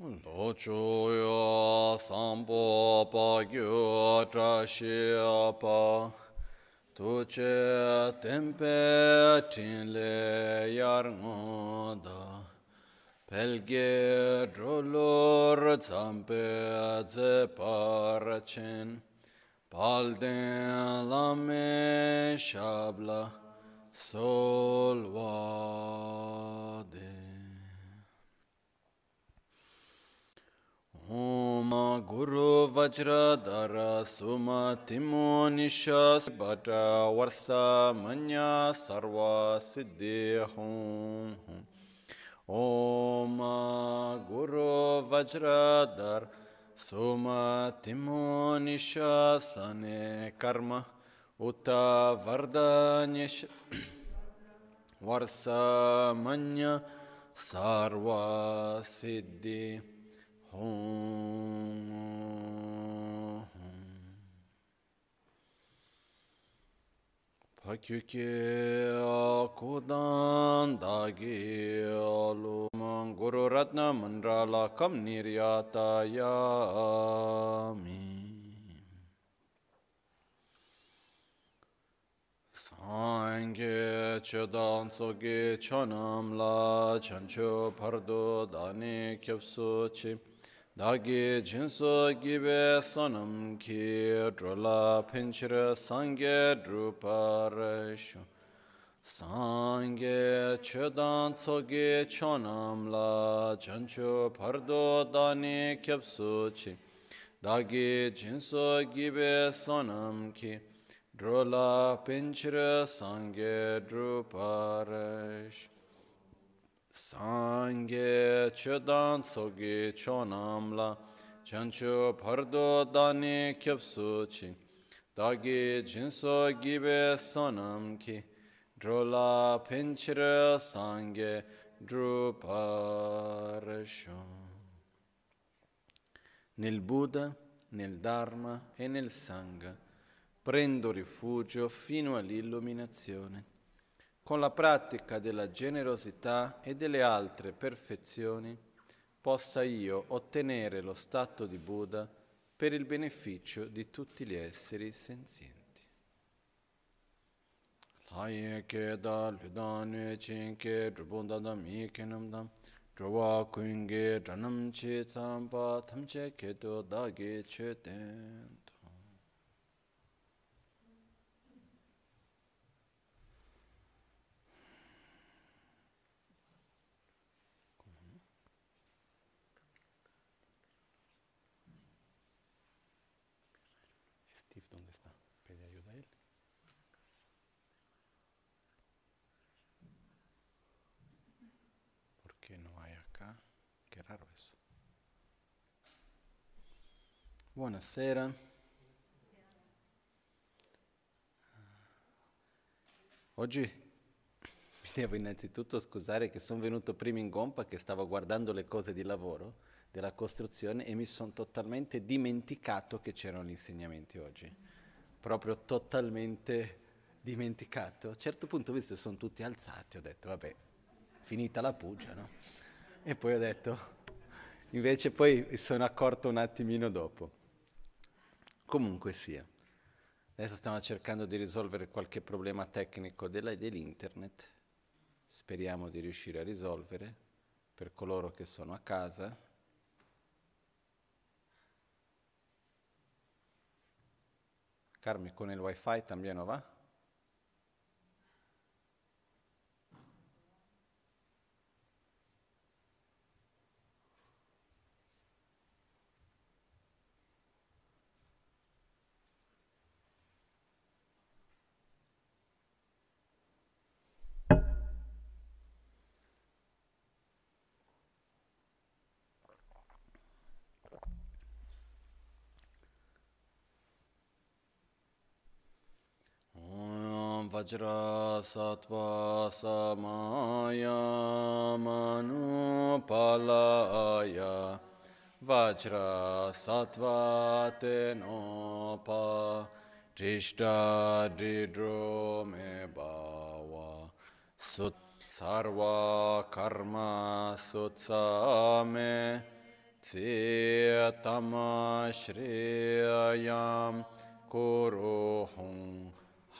Lochoya sampo pa gyo trashya pa Tuche tempe tinle yar ngoda Pelge drolor zampe ze parachen Palden shabla solwa ओम गुरु वज्रधर सुमतिमो निशा बट वर्ष मन्या सर्व सिद्धि हूँ ओम गुरु वज्रधर सुमतिमो निशासने कर्म उत वर्धन्य वर्ष मन्य सर्व सिद्धि hum Pakyuke akudan dagi alum Guru Ratna Mandrala kam niryata yami Sangye chodan soge chonam la chancho pardo dani kyapsu chi Dagi jinso gibe sonam ki drola pinchira sangye drupareshu. Sangye chodan tsoge chonam la chancho pardo dani kyapsu chi. Dagi jinso gibe sonam ki drola pinchira sangye drupareshu. Sangye chodan sogi chonamla chancho pardo dani kyapsu chi. Dagi jinso gibe sonam ki drola pinchira sangye druparasho. Nel Buddha, nel Dharma e nel Sangha prendo rifugio fino all'illuminazione con la pratica della generosità e delle altre perfezioni, possa io ottenere lo stato di Buddha per il beneficio di tutti gli esseri senzienti. Laye ke da lüdan chin ke drubunda da mi ke nam dam drwa kuinge dranam chi tsampa thamche ke to da ge che ten ¿Dónde Buonasera. Oggi mi devo innanzitutto scusare che sono venuto prima in gompa che stavo guardando le cose di lavoro della costruzione e mi sono totalmente dimenticato che c'erano gli insegnamenti oggi. Proprio totalmente dimenticato. A un certo punto, visto che sono tutti alzati, ho detto, vabbè, finita la pugia, no? E poi ho detto, invece poi mi sono accorto un attimino dopo. Comunque sia. Adesso stiamo cercando di risolvere qualche problema tecnico della, dell'internet. Speriamo di riuscire a risolvere per coloro che sono a casa Carmen, con el wifi también va. वज्रसत्त्वसमायामनुपलाया मे भावा सुत् सर्वकर्मसुत्समे श्रेयतमश्रेयां कुरु हुं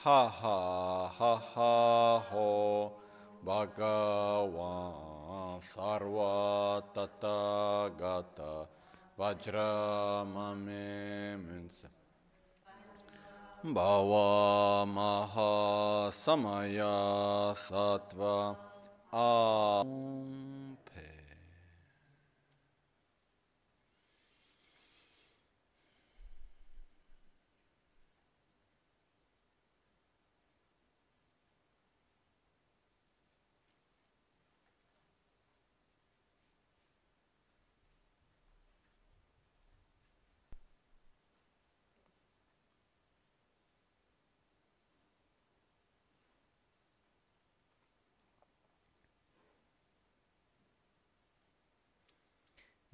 ha ha ha ha ho Bhagavan sarva tathagata vajramame munsa Bhava maha samaya sattva Aum.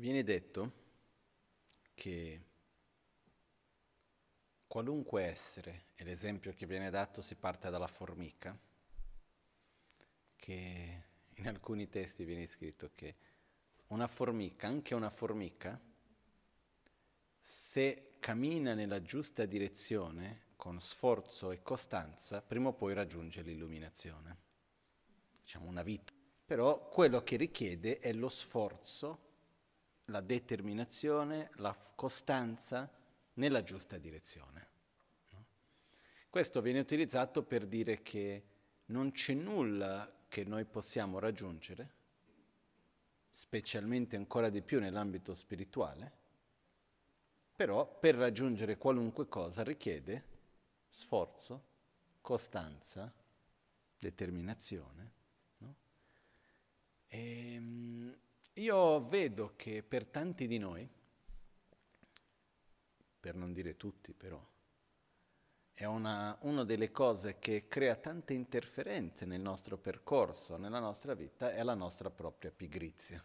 Viene detto che qualunque essere, e l'esempio che viene dato si parte dalla formica, che in alcuni testi viene scritto che una formica, anche una formica, se cammina nella giusta direzione, con sforzo e costanza, prima o poi raggiunge l'illuminazione. Diciamo una vita. Però quello che richiede è lo sforzo la determinazione, la costanza nella giusta direzione. No? Questo viene utilizzato per dire che non c'è nulla che noi possiamo raggiungere, specialmente ancora di più nell'ambito spirituale, però per raggiungere qualunque cosa richiede sforzo, costanza, determinazione. No? E, ehm, io vedo che per tanti di noi, per non dire tutti però, è una, una delle cose che crea tante interferenze nel nostro percorso, nella nostra vita, è la nostra propria pigrizia.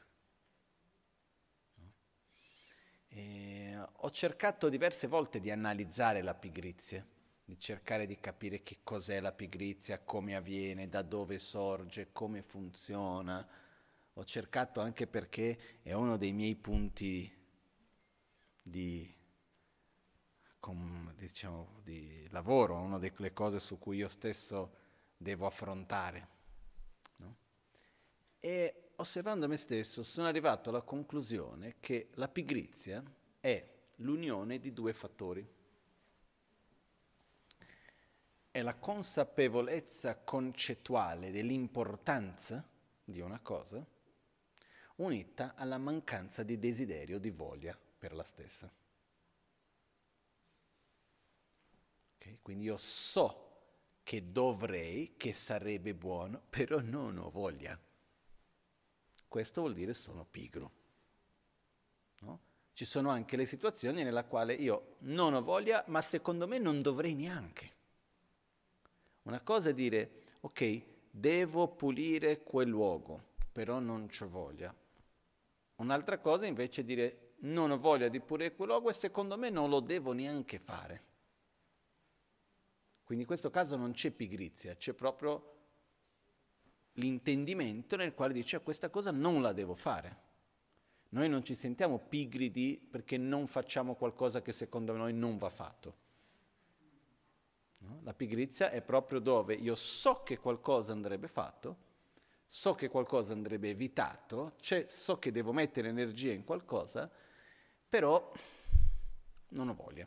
ho cercato diverse volte di analizzare la pigrizia, di cercare di capire che cos'è la pigrizia, come avviene, da dove sorge, come funziona ho cercato anche perché è uno dei miei punti di, com, diciamo, di lavoro, una delle cose su cui io stesso devo affrontare. No? E osservando me stesso sono arrivato alla conclusione che la pigrizia è l'unione di due fattori. È la consapevolezza concettuale dell'importanza di una cosa unita alla mancanza di desiderio, di voglia per la stessa. Okay? Quindi io so che dovrei, che sarebbe buono, però non ho voglia. Questo vuol dire sono pigro. No? Ci sono anche le situazioni nella quali io non ho voglia, ma secondo me non dovrei neanche. Una cosa è dire, ok, devo pulire quel luogo, però non ho voglia. Un'altra cosa invece è dire non ho voglia di pulire quel luogo e secondo me non lo devo neanche fare. Quindi in questo caso non c'è pigrizia, c'è proprio l'intendimento nel quale dice ah, questa cosa non la devo fare. Noi non ci sentiamo pigri di perché non facciamo qualcosa che secondo noi non va fatto. No? La pigrizia è proprio dove io so che qualcosa andrebbe fatto, so che qualcosa andrebbe evitato, cioè so che devo mettere energia in qualcosa, però non ho voglia.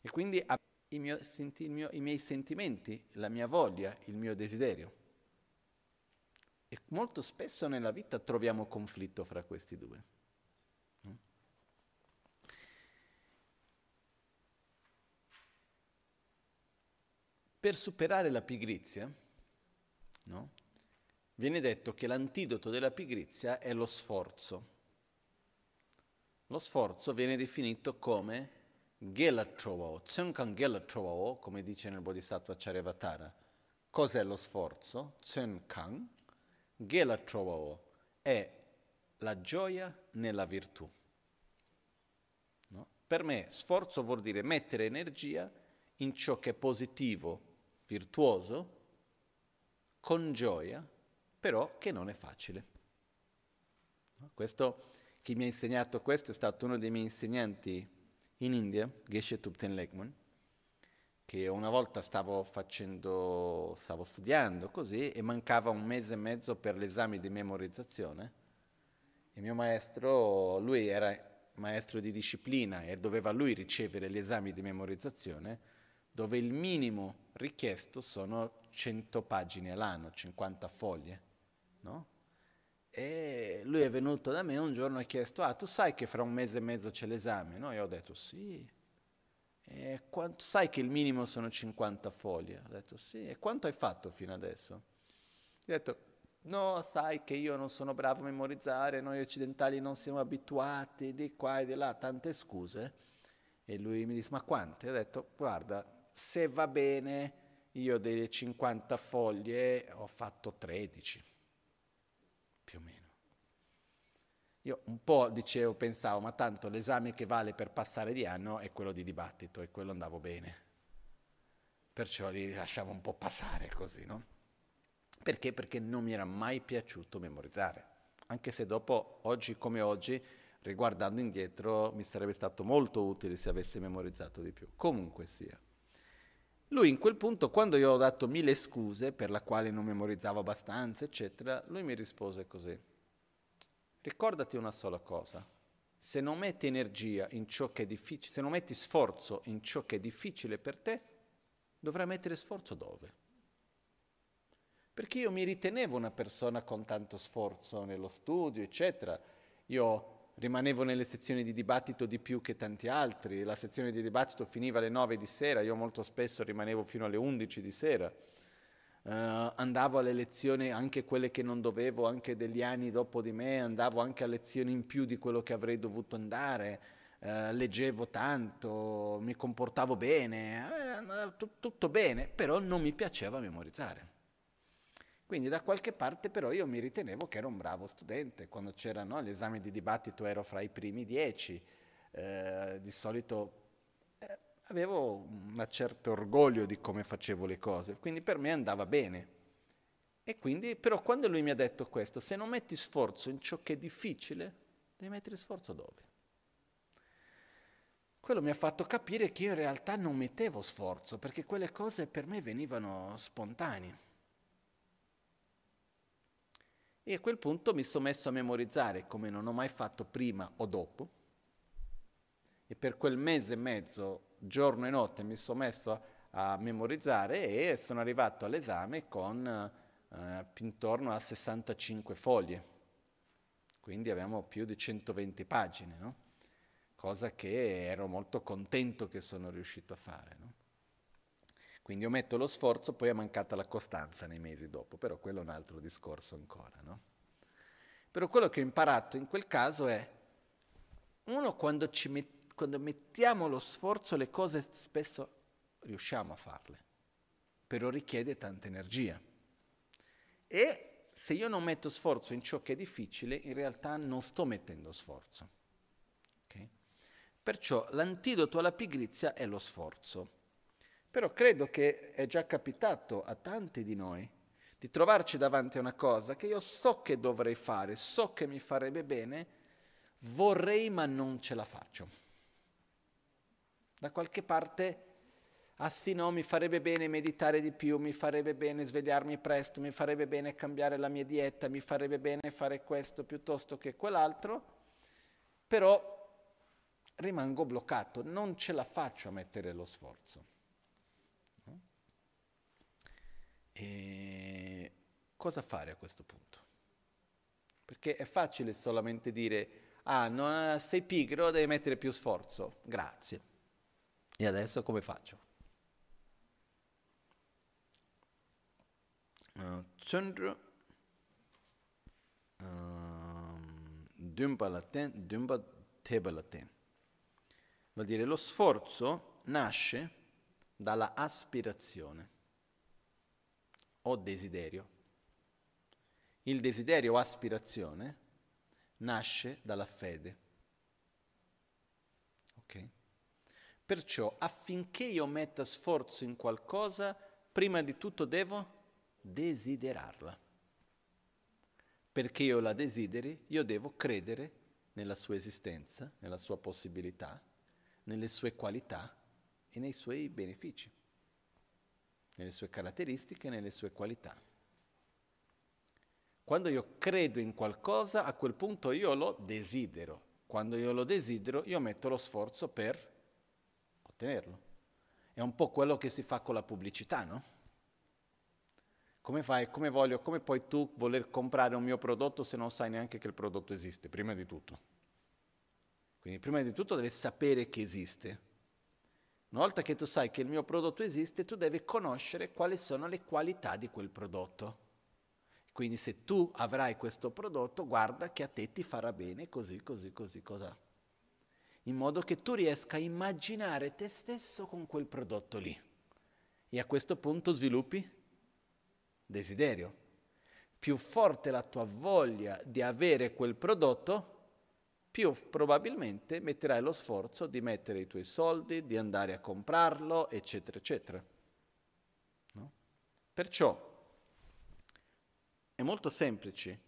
E quindi i, miei, senti, mio, i miei sentimenti, la mia voglia, il mio desiderio. E molto spesso nella vita troviamo conflitto fra questi due. Per superare la pigrizia, no? Viene detto che l'antidoto della pigrizia è lo sforzo. Lo sforzo viene definito come Gelatrovao, Gelatrovao, come dice nel Bodhisattva Charyavatara. Cos'è lo sforzo? Tsunkan Gelatrovao è la gioia nella virtù. No? Per me sforzo vuol dire mettere energia in ciò che è positivo, virtuoso, con gioia però che non è facile. Questo chi mi ha insegnato questo è stato uno dei miei insegnanti in India, Geshe Tupten Lekman, che una volta stavo facendo, stavo studiando così e mancava un mese e mezzo per l'esame di memorizzazione. Il mio maestro, lui era maestro di disciplina e doveva lui ricevere gli esami di memorizzazione, dove il minimo richiesto sono 100 pagine all'anno, 50 foglie, no? E lui è venuto da me un giorno e ha chiesto, ah, tu sai che fra un mese e mezzo c'è l'esame? No? E ho detto, sì. E quanto, sai che il minimo sono 50 foglie? Ho detto sì, e quanto hai fatto fino adesso? Ho detto, no, sai che io non sono bravo a memorizzare, noi occidentali non siamo abituati di qua e di là, tante scuse. E lui mi disse, ma quante? Ho detto, guarda, se va bene, io delle 50 foglie ho fatto 13, più o meno. Io un po' dicevo, pensavo, ma tanto l'esame che vale per passare di anno è quello di dibattito e quello andavo bene. Perciò li lasciavo un po' passare così, no? Perché? Perché non mi era mai piaciuto memorizzare. Anche se dopo, oggi come oggi, riguardando indietro, mi sarebbe stato molto utile se avessi memorizzato di più. Comunque sia. Lui in quel punto, quando io ho dato mille scuse per la quale non memorizzavo abbastanza, eccetera, lui mi rispose così. Ricordati una sola cosa, se non metti energia in ciò che è difficile, se non metti sforzo in ciò che è difficile per te, dovrai mettere sforzo dove? Perché io mi ritenevo una persona con tanto sforzo nello studio, eccetera. Io rimanevo nelle sezioni di dibattito di più che tanti altri, la sezione di dibattito finiva alle 9 di sera, io molto spesso rimanevo fino alle 11 di sera. Uh, andavo alle lezioni anche quelle che non dovevo, anche degli anni dopo di me, andavo anche a lezioni in più di quello che avrei dovuto andare, uh, leggevo tanto, mi comportavo bene, t- tutto bene, però non mi piaceva memorizzare. Quindi da qualche parte però io mi ritenevo che ero un bravo studente, quando c'erano gli esami di dibattito ero fra i primi dieci, eh, di solito avevo un certo orgoglio di come facevo le cose, quindi per me andava bene. E quindi, però quando lui mi ha detto questo, se non metti sforzo in ciò che è difficile, devi mettere sforzo dove? Quello mi ha fatto capire che io in realtà non mettevo sforzo, perché quelle cose per me venivano spontanee. E a quel punto mi sono messo a memorizzare come non ho mai fatto prima o dopo. E per quel mese e mezzo giorno e notte mi sono messo a memorizzare e sono arrivato all'esame con eh, intorno a 65 foglie, quindi abbiamo più di 120 pagine, no? cosa che ero molto contento che sono riuscito a fare. No? Quindi io metto lo sforzo, poi è mancata la costanza nei mesi dopo, però quello è un altro discorso ancora. No? Però quello che ho imparato in quel caso è, uno quando mette quando mettiamo lo sforzo le cose spesso riusciamo a farle, però richiede tanta energia. E se io non metto sforzo in ciò che è difficile, in realtà non sto mettendo sforzo. Okay? Perciò l'antidoto alla pigrizia è lo sforzo. Però credo che è già capitato a tanti di noi di trovarci davanti a una cosa che io so che dovrei fare, so che mi farebbe bene, vorrei ma non ce la faccio. Da qualche parte, ah sì no, mi farebbe bene meditare di più, mi farebbe bene svegliarmi presto, mi farebbe bene cambiare la mia dieta, mi farebbe bene fare questo piuttosto che quell'altro, però rimango bloccato, non ce la faccio a mettere lo sforzo. E cosa fare a questo punto? Perché è facile solamente dire, ah, no, sei pigro, devi mettere più sforzo. Grazie. E adesso come faccio? Uh, Chandra um, Dumbalaten, Dumba Tebalaten. Vuol dire lo sforzo nasce dalla aspirazione o desiderio. Il desiderio o aspirazione nasce dalla fede. Okay? Perciò affinché io metta sforzo in qualcosa, prima di tutto devo desiderarla. Perché io la desideri, io devo credere nella sua esistenza, nella sua possibilità, nelle sue qualità e nei suoi benefici, nelle sue caratteristiche nelle sue qualità. Quando io credo in qualcosa, a quel punto io lo desidero. Quando io lo desidero, io metto lo sforzo per ottenerlo. È un po' quello che si fa con la pubblicità, no? Come fai, come voglio, come puoi tu voler comprare un mio prodotto se non sai neanche che il prodotto esiste, prima di tutto? Quindi prima di tutto devi sapere che esiste. Una volta che tu sai che il mio prodotto esiste, tu devi conoscere quali sono le qualità di quel prodotto. Quindi se tu avrai questo prodotto, guarda che a te ti farà bene così, così, così, cosa in modo che tu riesca a immaginare te stesso con quel prodotto lì. E a questo punto sviluppi desiderio. Più forte la tua voglia di avere quel prodotto, più probabilmente metterai lo sforzo di mettere i tuoi soldi, di andare a comprarlo, eccetera, eccetera. No? Perciò è molto semplice.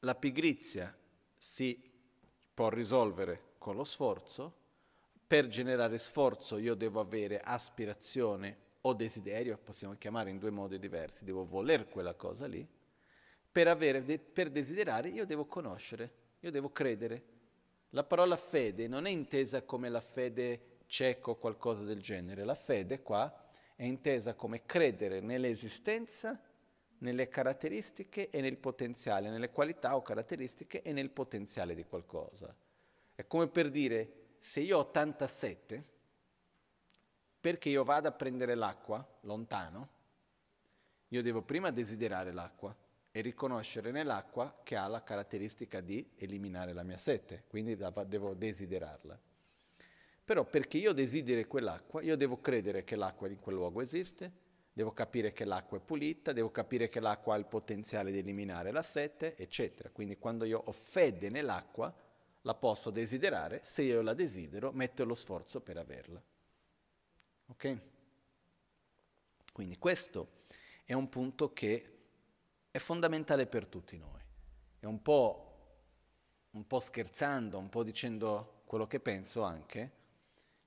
La pigrizia si può risolvere con lo sforzo, per generare sforzo io devo avere aspirazione o desiderio, possiamo chiamare in due modi diversi, devo voler quella cosa lì, per, avere, per desiderare io devo conoscere, io devo credere. La parola fede non è intesa come la fede cieca o qualcosa del genere, la fede qua è intesa come credere nell'esistenza, nelle caratteristiche e nel potenziale, nelle qualità o caratteristiche e nel potenziale di qualcosa. È come per dire, se io ho 87, perché io vado a prendere l'acqua lontano, io devo prima desiderare l'acqua e riconoscere nell'acqua che ha la caratteristica di eliminare la mia sete, quindi devo desiderarla. Però perché io desideri quell'acqua, io devo credere che l'acqua in quel luogo esiste, devo capire che l'acqua è pulita, devo capire che l'acqua ha il potenziale di eliminare la sete, eccetera. Quindi quando io ho fede nell'acqua, la posso desiderare, se io la desidero, metto lo sforzo per averla. Ok? Quindi questo è un punto che è fondamentale per tutti noi. È un po', un po scherzando, un po' dicendo quello che penso anche,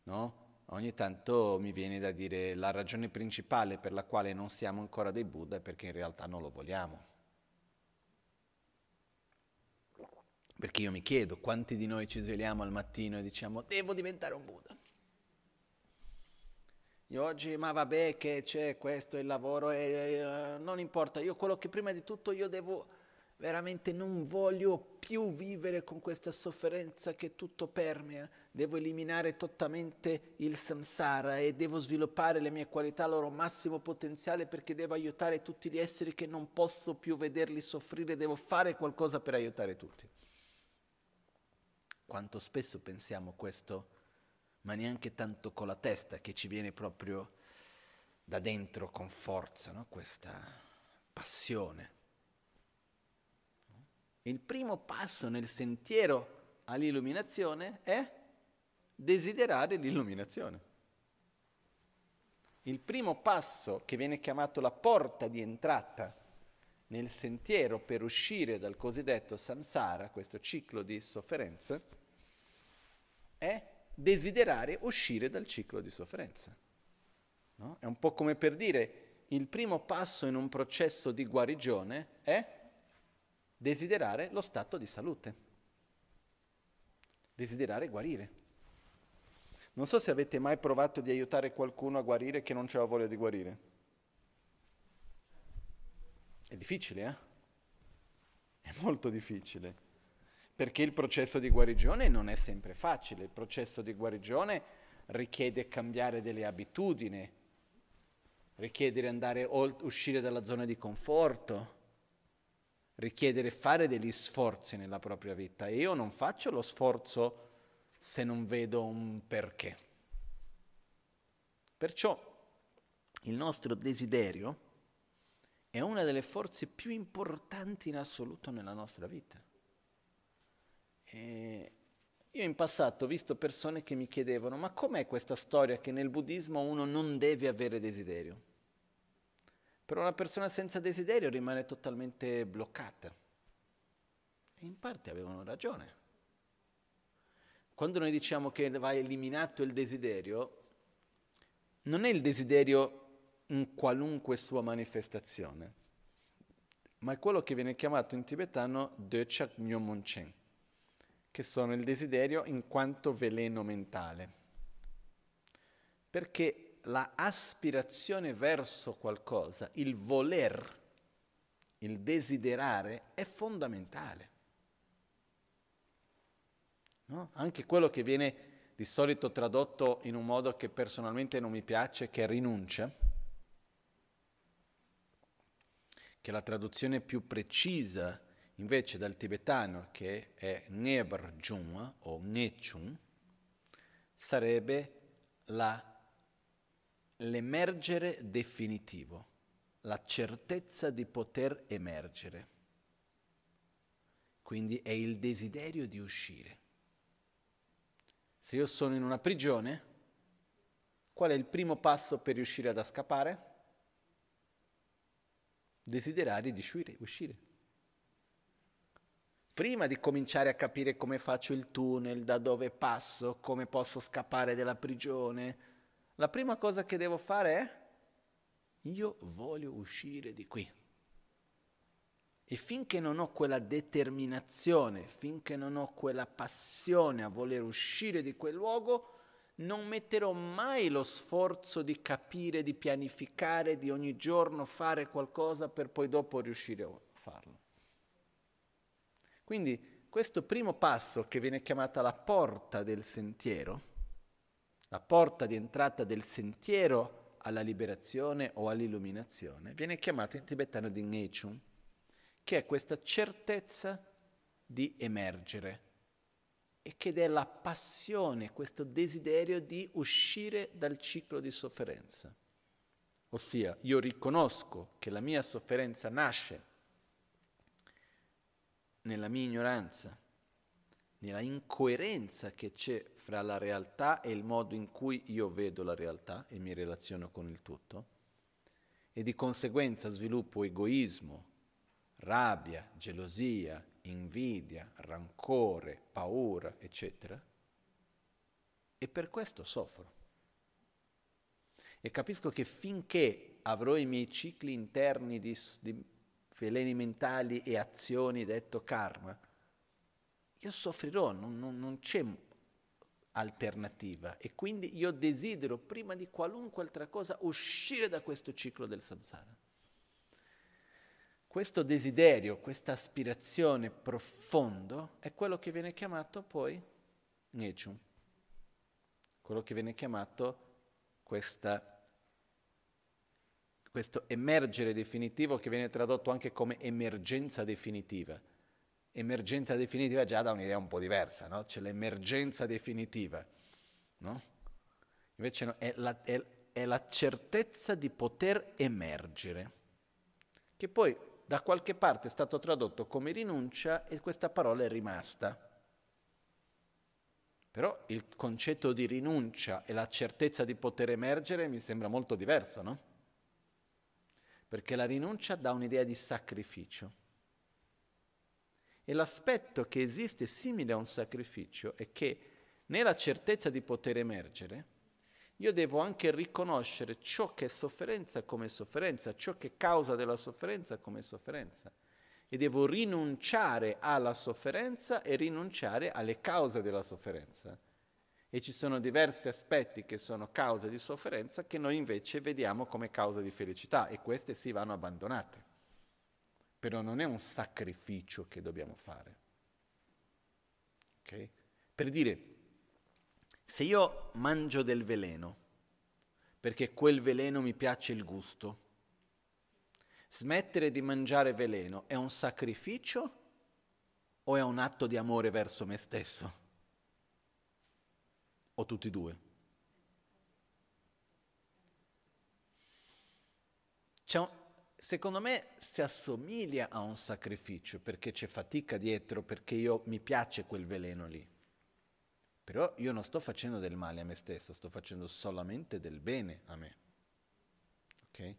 no? Ogni tanto mi viene da dire la ragione principale per la quale non siamo ancora dei Buddha è perché in realtà non lo vogliamo. Perché io mi chiedo quanti di noi ci svegliamo al mattino e diciamo devo diventare un Buddha. Io oggi, ma vabbè che c'è questo, il lavoro, e, e, non importa, io quello che prima di tutto io devo, veramente non voglio più vivere con questa sofferenza che tutto permea, devo eliminare totalmente il samsara e devo sviluppare le mie qualità al loro massimo potenziale perché devo aiutare tutti gli esseri che non posso più vederli soffrire, devo fare qualcosa per aiutare tutti. Quanto spesso pensiamo questo, ma neanche tanto con la testa, che ci viene proprio da dentro con forza, no? questa passione. Il primo passo nel sentiero all'illuminazione è desiderare l'illuminazione. Il primo passo che viene chiamato la porta di entrata nel sentiero per uscire dal cosiddetto samsara, questo ciclo di sofferenza, è desiderare uscire dal ciclo di sofferenza. No? È un po' come per dire il primo passo in un processo di guarigione è desiderare lo stato di salute, desiderare guarire. Non so se avete mai provato di aiutare qualcuno a guarire che non c'era voglia di guarire. È difficile, eh? È molto difficile. Perché il processo di guarigione non è sempre facile. Il processo di guarigione richiede cambiare delle abitudini, richiede andare uscire dalla zona di conforto, richiede fare degli sforzi nella propria vita. E io non faccio lo sforzo se non vedo un perché. Perciò il nostro desiderio è una delle forze più importanti in assoluto nella nostra vita. E io in passato ho visto persone che mi chiedevano, ma com'è questa storia che nel buddismo uno non deve avere desiderio? Per una persona senza desiderio rimane totalmente bloccata. E in parte avevano ragione. quando noi diciamo che va eliminato il desiderio, non è il desiderio in qualunque sua manifestazione, ma è quello che viene chiamato in tibetano Döchak Nyomonchen, che sono il desiderio in quanto veleno mentale. Perché la aspirazione verso qualcosa, il voler, il desiderare è fondamentale. No? Anche quello che viene di solito tradotto in un modo che personalmente non mi piace, che è rinuncia, che è la traduzione più precisa invece dal tibetano, che è Nebarjun o Nechun, sarebbe la, l'emergere definitivo, la certezza di poter emergere. Quindi è il desiderio di uscire. Se io sono in una prigione, qual è il primo passo per riuscire ad scappare? Desiderare di uscire. Prima di cominciare a capire come faccio il tunnel, da dove passo, come posso scappare dalla prigione, la prima cosa che devo fare è io voglio uscire di qui. E finché non ho quella determinazione, finché non ho quella passione a voler uscire di quel luogo, non metterò mai lo sforzo di capire, di pianificare, di ogni giorno fare qualcosa per poi dopo riuscire a farlo. Quindi questo primo passo che viene chiamata la porta del sentiero, la porta di entrata del sentiero alla liberazione o all'illuminazione, viene chiamato in tibetano di Ngechun che è questa certezza di emergere e che è la passione, questo desiderio di uscire dal ciclo di sofferenza. Ossia, io riconosco che la mia sofferenza nasce nella mia ignoranza, nella incoerenza che c'è fra la realtà e il modo in cui io vedo la realtà e mi relaziono con il tutto, e di conseguenza sviluppo egoismo, rabbia, gelosia, invidia, rancore, paura, eccetera. E per questo soffro. E capisco che finché avrò i miei cicli interni di, di veleni mentali e azioni detto karma, io soffrirò, non, non, non c'è alternativa. E quindi io desidero, prima di qualunque altra cosa, uscire da questo ciclo del samsara. Questo desiderio, questa aspirazione profondo è quello che viene chiamato poi Nechum, quello che viene chiamato questa, questo emergere definitivo che viene tradotto anche come emergenza definitiva. Emergenza definitiva già da un'idea un po' diversa, no? C'è l'emergenza definitiva, no? Invece no, è, la, è, è la certezza di poter emergere, che poi da qualche parte è stato tradotto come rinuncia e questa parola è rimasta. Però il concetto di rinuncia e la certezza di poter emergere mi sembra molto diverso, no? Perché la rinuncia dà un'idea di sacrificio. E l'aspetto che esiste simile a un sacrificio è che nella certezza di poter emergere, io devo anche riconoscere ciò che è sofferenza come sofferenza, ciò che è causa della sofferenza come sofferenza. E devo rinunciare alla sofferenza e rinunciare alle cause della sofferenza. E ci sono diversi aspetti che sono cause di sofferenza che noi invece vediamo come causa di felicità e queste si vanno abbandonate. Però non è un sacrificio che dobbiamo fare. Okay? Per dire, se io mangio del veleno, perché quel veleno mi piace il gusto, smettere di mangiare veleno è un sacrificio o è un atto di amore verso me stesso? O tutti e due? Un, secondo me si assomiglia a un sacrificio perché c'è fatica dietro, perché io mi piace quel veleno lì. Però io non sto facendo del male a me stesso, sto facendo solamente del bene a me. Okay?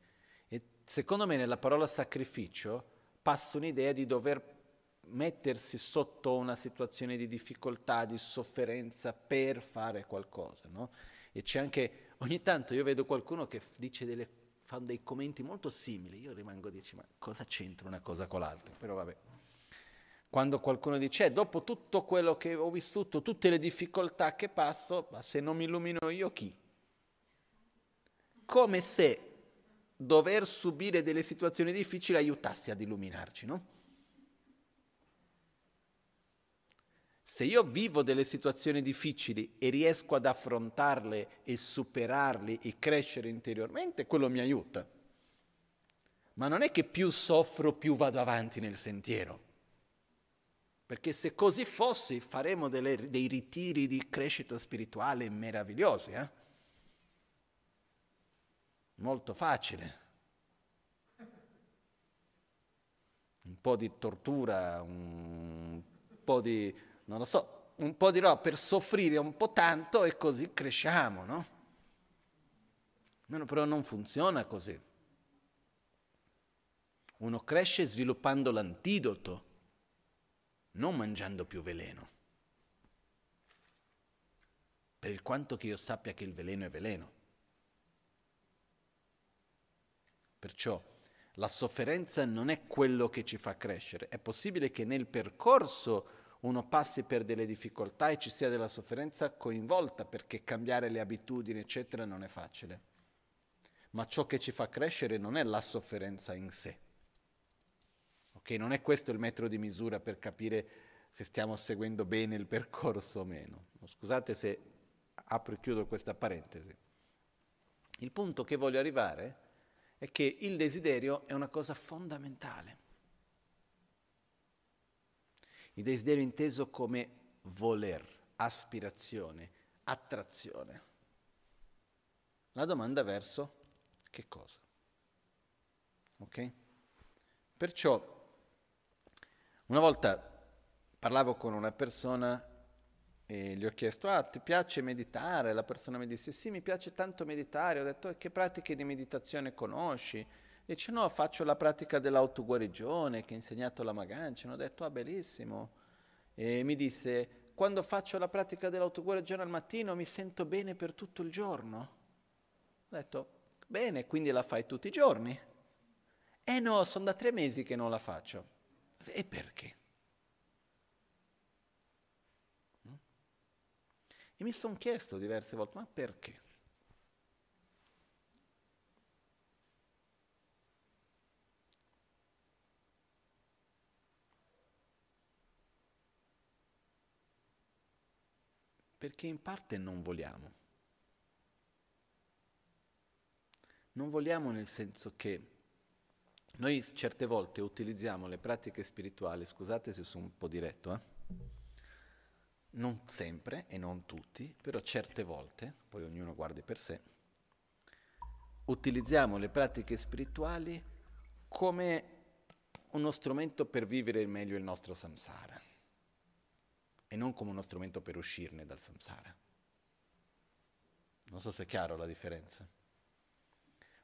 E secondo me nella parola sacrificio passa un'idea di dover mettersi sotto una situazione di difficoltà, di sofferenza per fare qualcosa, no? E c'è anche, ogni tanto io vedo qualcuno che dice delle, fa dei commenti molto simili, io rimango a dire, ma cosa c'entra una cosa con l'altra? Però vabbè. Quando qualcuno dice, eh, dopo tutto quello che ho vissuto, tutte le difficoltà che passo, ma se non mi illumino io chi? Come se dover subire delle situazioni difficili aiutasse ad illuminarci, no? Se io vivo delle situazioni difficili e riesco ad affrontarle e superarle e crescere interiormente, quello mi aiuta. Ma non è che più soffro, più vado avanti nel sentiero. Perché se così fosse faremo delle, dei ritiri di crescita spirituale meravigliosi. Eh? molto facile. Un po' di tortura, un po' di, non lo so, un po' di roba per soffrire un po' tanto e così cresciamo, no? però non funziona così. Uno cresce sviluppando l'antidoto, non mangiando più veleno. Per il quanto che io sappia che il veleno è veleno. Perciò la sofferenza non è quello che ci fa crescere. È possibile che nel percorso uno passi per delle difficoltà e ci sia della sofferenza coinvolta perché cambiare le abitudini, eccetera, non è facile. Ma ciò che ci fa crescere non è la sofferenza in sé. Ok, non è questo il metro di misura per capire se stiamo seguendo bene il percorso o meno. Scusate se apro e chiudo questa parentesi. Il punto che voglio arrivare è che il desiderio è una cosa fondamentale. Il desiderio inteso come voler, aspirazione, attrazione. La domanda verso che cosa? Ok? Perciò, una volta parlavo con una persona e gli ho chiesto, ah, ti piace meditare? La persona mi disse, sì, mi piace tanto meditare. Ho detto, e che pratiche di meditazione conosci? Dice, no, faccio la pratica dell'autoguarigione che ha insegnato la Magancia. Ho detto, ah, bellissimo. E mi disse, quando faccio la pratica dell'autoguarigione al mattino mi sento bene per tutto il giorno. Ho detto, bene, quindi la fai tutti i giorni? Eh no, sono da tre mesi che non la faccio. E perché? E mi sono chiesto diverse volte, ma perché? Perché in parte non vogliamo. Non vogliamo nel senso che noi certe volte utilizziamo le pratiche spirituali, scusate se sono un po' diretto, eh? non sempre e non tutti, però certe volte, poi ognuno guardi per sé, utilizziamo le pratiche spirituali come uno strumento per vivere meglio il nostro samsara e non come uno strumento per uscirne dal samsara. Non so se è chiaro la differenza.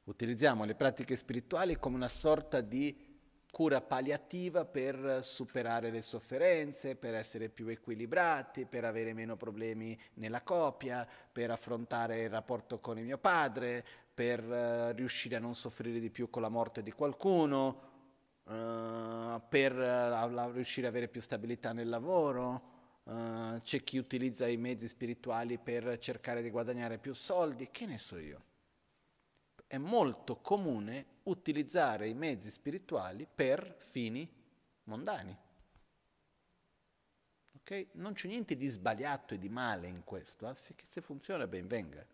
Utilizziamo le pratiche spirituali come una sorta di cura palliativa per superare le sofferenze, per essere più equilibrati, per avere meno problemi nella coppia, per affrontare il rapporto con il mio padre, per uh, riuscire a non soffrire di più con la morte di qualcuno, uh, per uh, riuscire ad avere più stabilità nel lavoro. C'è chi utilizza i mezzi spirituali per cercare di guadagnare più soldi, che ne so io è molto comune utilizzare i mezzi spirituali per fini mondani. Okay? Non c'è niente di sbagliato e di male in questo, eh? se funziona ben venga.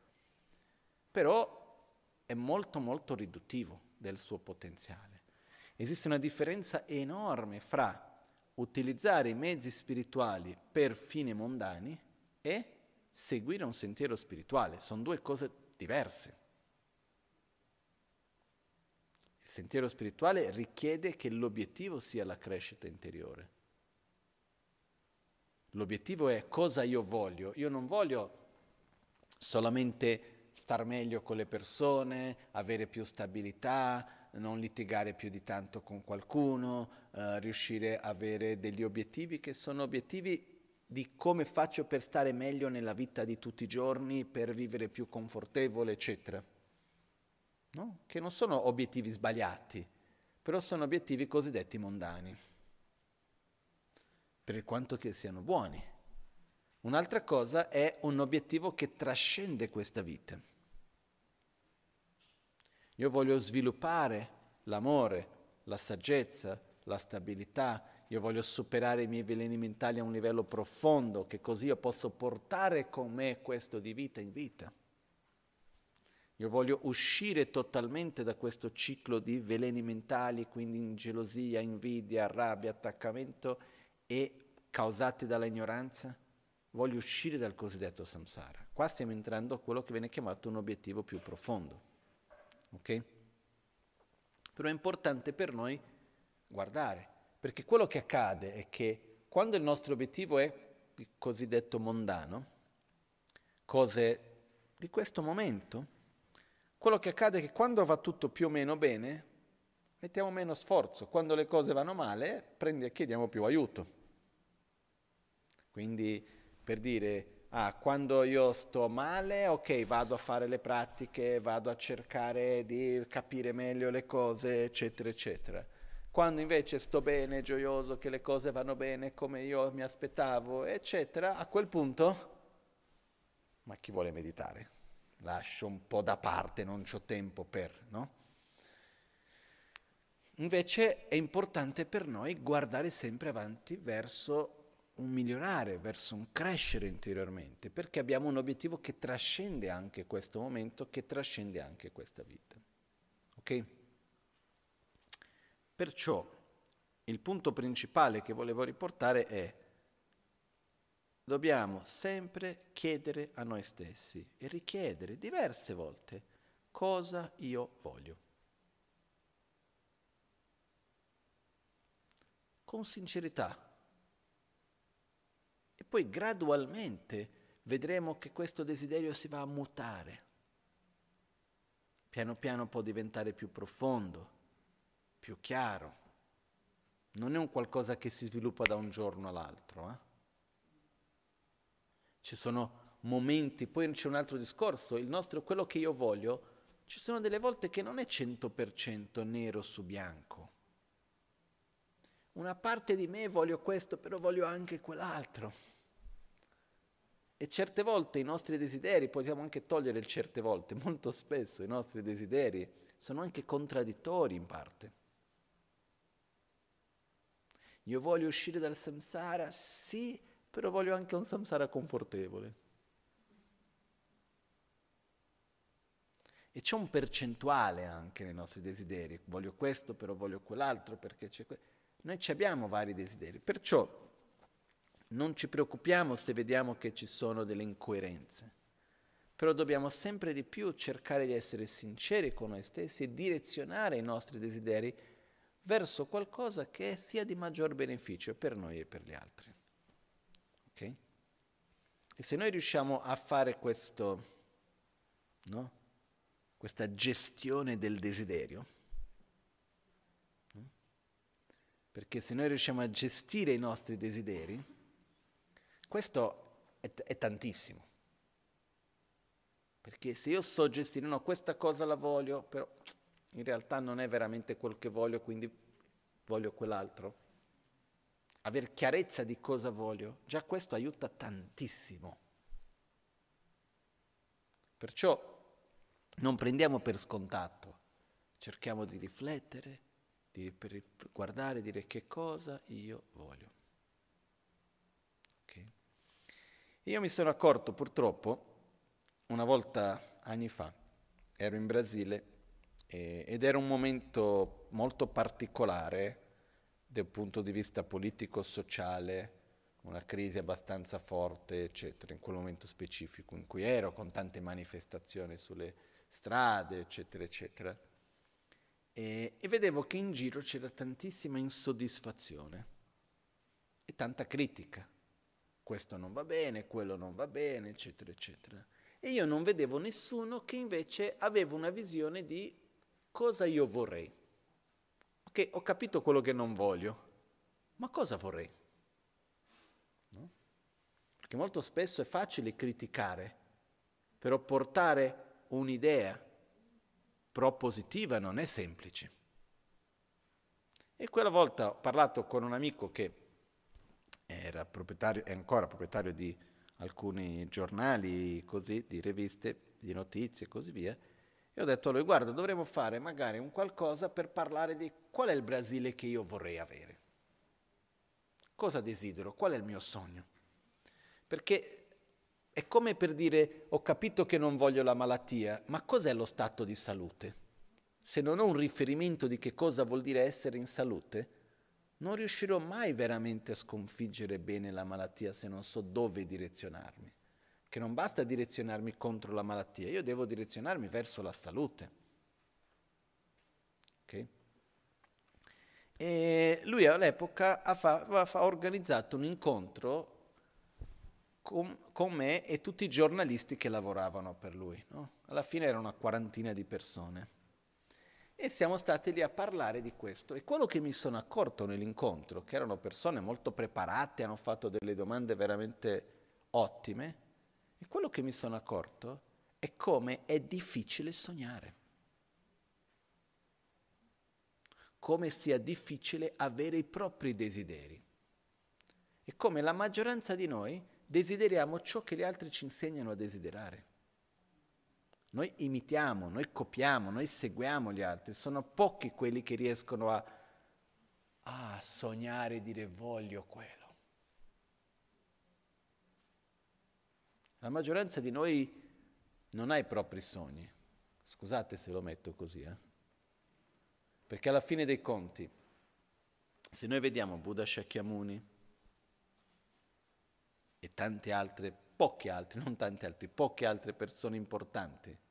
Però è molto molto riduttivo del suo potenziale. Esiste una differenza enorme fra utilizzare i mezzi spirituali per fini mondani e seguire un sentiero spirituale. Sono due cose diverse. Il sentiero spirituale richiede che l'obiettivo sia la crescita interiore. L'obiettivo è cosa io voglio. Io non voglio solamente star meglio con le persone, avere più stabilità, non litigare più di tanto con qualcuno, uh, riuscire a avere degli obiettivi che sono obiettivi di come faccio per stare meglio nella vita di tutti i giorni, per vivere più confortevole, eccetera. No? Che non sono obiettivi sbagliati, però sono obiettivi cosiddetti mondani, per quanto che siano buoni. Un'altra cosa è un obiettivo che trascende questa vita. Io voglio sviluppare l'amore, la saggezza, la stabilità, io voglio superare i miei veleni mentali a un livello profondo, che così io posso portare con me questo di vita in vita. Io voglio uscire totalmente da questo ciclo di veleni mentali, quindi in gelosia, invidia, rabbia, attaccamento e causati dall'ignoranza. Voglio uscire dal cosiddetto samsara. Qua stiamo entrando a quello che viene chiamato un obiettivo più profondo. Ok? Però è importante per noi guardare, perché quello che accade è che quando il nostro obiettivo è il cosiddetto mondano, cose di questo momento, quello che accade è che quando va tutto più o meno bene, mettiamo meno sforzo, quando le cose vanno male, prendi, chiediamo più aiuto. Quindi per dire, ah, quando io sto male, ok, vado a fare le pratiche, vado a cercare di capire meglio le cose, eccetera, eccetera. Quando invece sto bene, gioioso, che le cose vanno bene come io mi aspettavo, eccetera, a quel punto, ma chi vuole meditare? lascio un po' da parte, non ho tempo per, no? Invece è importante per noi guardare sempre avanti verso un migliorare, verso un crescere interiormente, perché abbiamo un obiettivo che trascende anche questo momento, che trascende anche questa vita. Ok? Perciò il punto principale che volevo riportare è dobbiamo sempre chiedere a noi stessi e richiedere diverse volte cosa io voglio. Con sincerità. Poi gradualmente vedremo che questo desiderio si va a mutare. Piano piano può diventare più profondo, più chiaro. Non è un qualcosa che si sviluppa da un giorno all'altro. Eh? ci sono momenti, poi c'è un altro discorso, il nostro, quello che io voglio, ci sono delle volte che non è 100% nero su bianco. Una parte di me voglio questo, però voglio anche quell'altro. E certe volte i nostri desideri, possiamo anche togliere il certe volte, molto spesso i nostri desideri sono anche contraddittori in parte. Io voglio uscire dal samsara, sì, però voglio anche un samsara confortevole. E c'è un percentuale anche nei nostri desideri, voglio questo, però voglio quell'altro, perché c'è que- Noi abbiamo vari desideri, perciò non ci preoccupiamo se vediamo che ci sono delle incoerenze, però dobbiamo sempre di più cercare di essere sinceri con noi stessi e direzionare i nostri desideri verso qualcosa che sia di maggior beneficio per noi e per gli altri. Okay? E se noi riusciamo a fare questo, no? questa gestione del desiderio, no? perché se noi riusciamo a gestire i nostri desideri, questo è, è tantissimo. Perché se io so gestire, no, questa cosa la voglio, però in realtà non è veramente quel che voglio, quindi voglio quell'altro aver chiarezza di cosa voglio, già questo aiuta tantissimo. Perciò non prendiamo per scontato, cerchiamo di riflettere, di guardare, dire che cosa io voglio. Okay. Io mi sono accorto purtroppo, una volta anni fa, ero in Brasile eh, ed era un momento molto particolare dal punto di vista politico-sociale una crisi abbastanza forte, eccetera, in quel momento specifico in cui ero, con tante manifestazioni sulle strade, eccetera, eccetera. E, e vedevo che in giro c'era tantissima insoddisfazione e tanta critica. Questo non va bene, quello non va bene, eccetera, eccetera. E io non vedevo nessuno che invece aveva una visione di cosa io vorrei. ok, ho capito quello che non voglio, ma cosa vorrei? No? Perché molto spesso è facile criticare, però portare un'idea propositiva non è semplice. E quella volta ho parlato con un amico che era proprietario, è ancora proprietario di alcuni giornali, così, di riviste, di notizie e così via, e ho detto a lui, guarda, dovremmo fare magari un qualcosa per parlare di qual è il Brasile che io vorrei avere. Cosa desidero? Qual è il mio sogno? Perché è come per dire, ho capito che non voglio la malattia, ma cos'è lo stato di salute? se non ho un riferimento di che cosa vuol dire essere in salute, non riuscirò mai veramente a sconfiggere bene la malattia se non so dove direzionarmi. Che non basta direzionarmi contro la malattia, io devo direzionarmi verso la salute. Okay? E lui all'epoca ha, fa, ha, organizzato un incontro con, con, me e tutti i giornalisti che lavoravano per lui. No? Alla fine era una quarantina di persone. E siamo stati lì a parlare di questo. E quello che mi sono accorto nell'incontro, che erano persone molto preparate, hanno fatto delle domande veramente ottime, e quello che mi sono accorto è come è difficile sognare. Come sia difficile avere i propri desideri. E come la maggioranza di noi desideriamo ciò che gli altri ci insegnano a desiderare. Noi imitiamo, noi copiamo, noi seguiamo gli altri. Sono pochi quelli che riescono a, a sognare e dire voglio quello. La maggioranza di noi non ha i propri sogni. Scusate se lo metto così, eh? Perché alla fine dei conti, se noi vediamo Buddha Shakyamuni e tante altre poche altre, non tante altre, poche altre persone importanti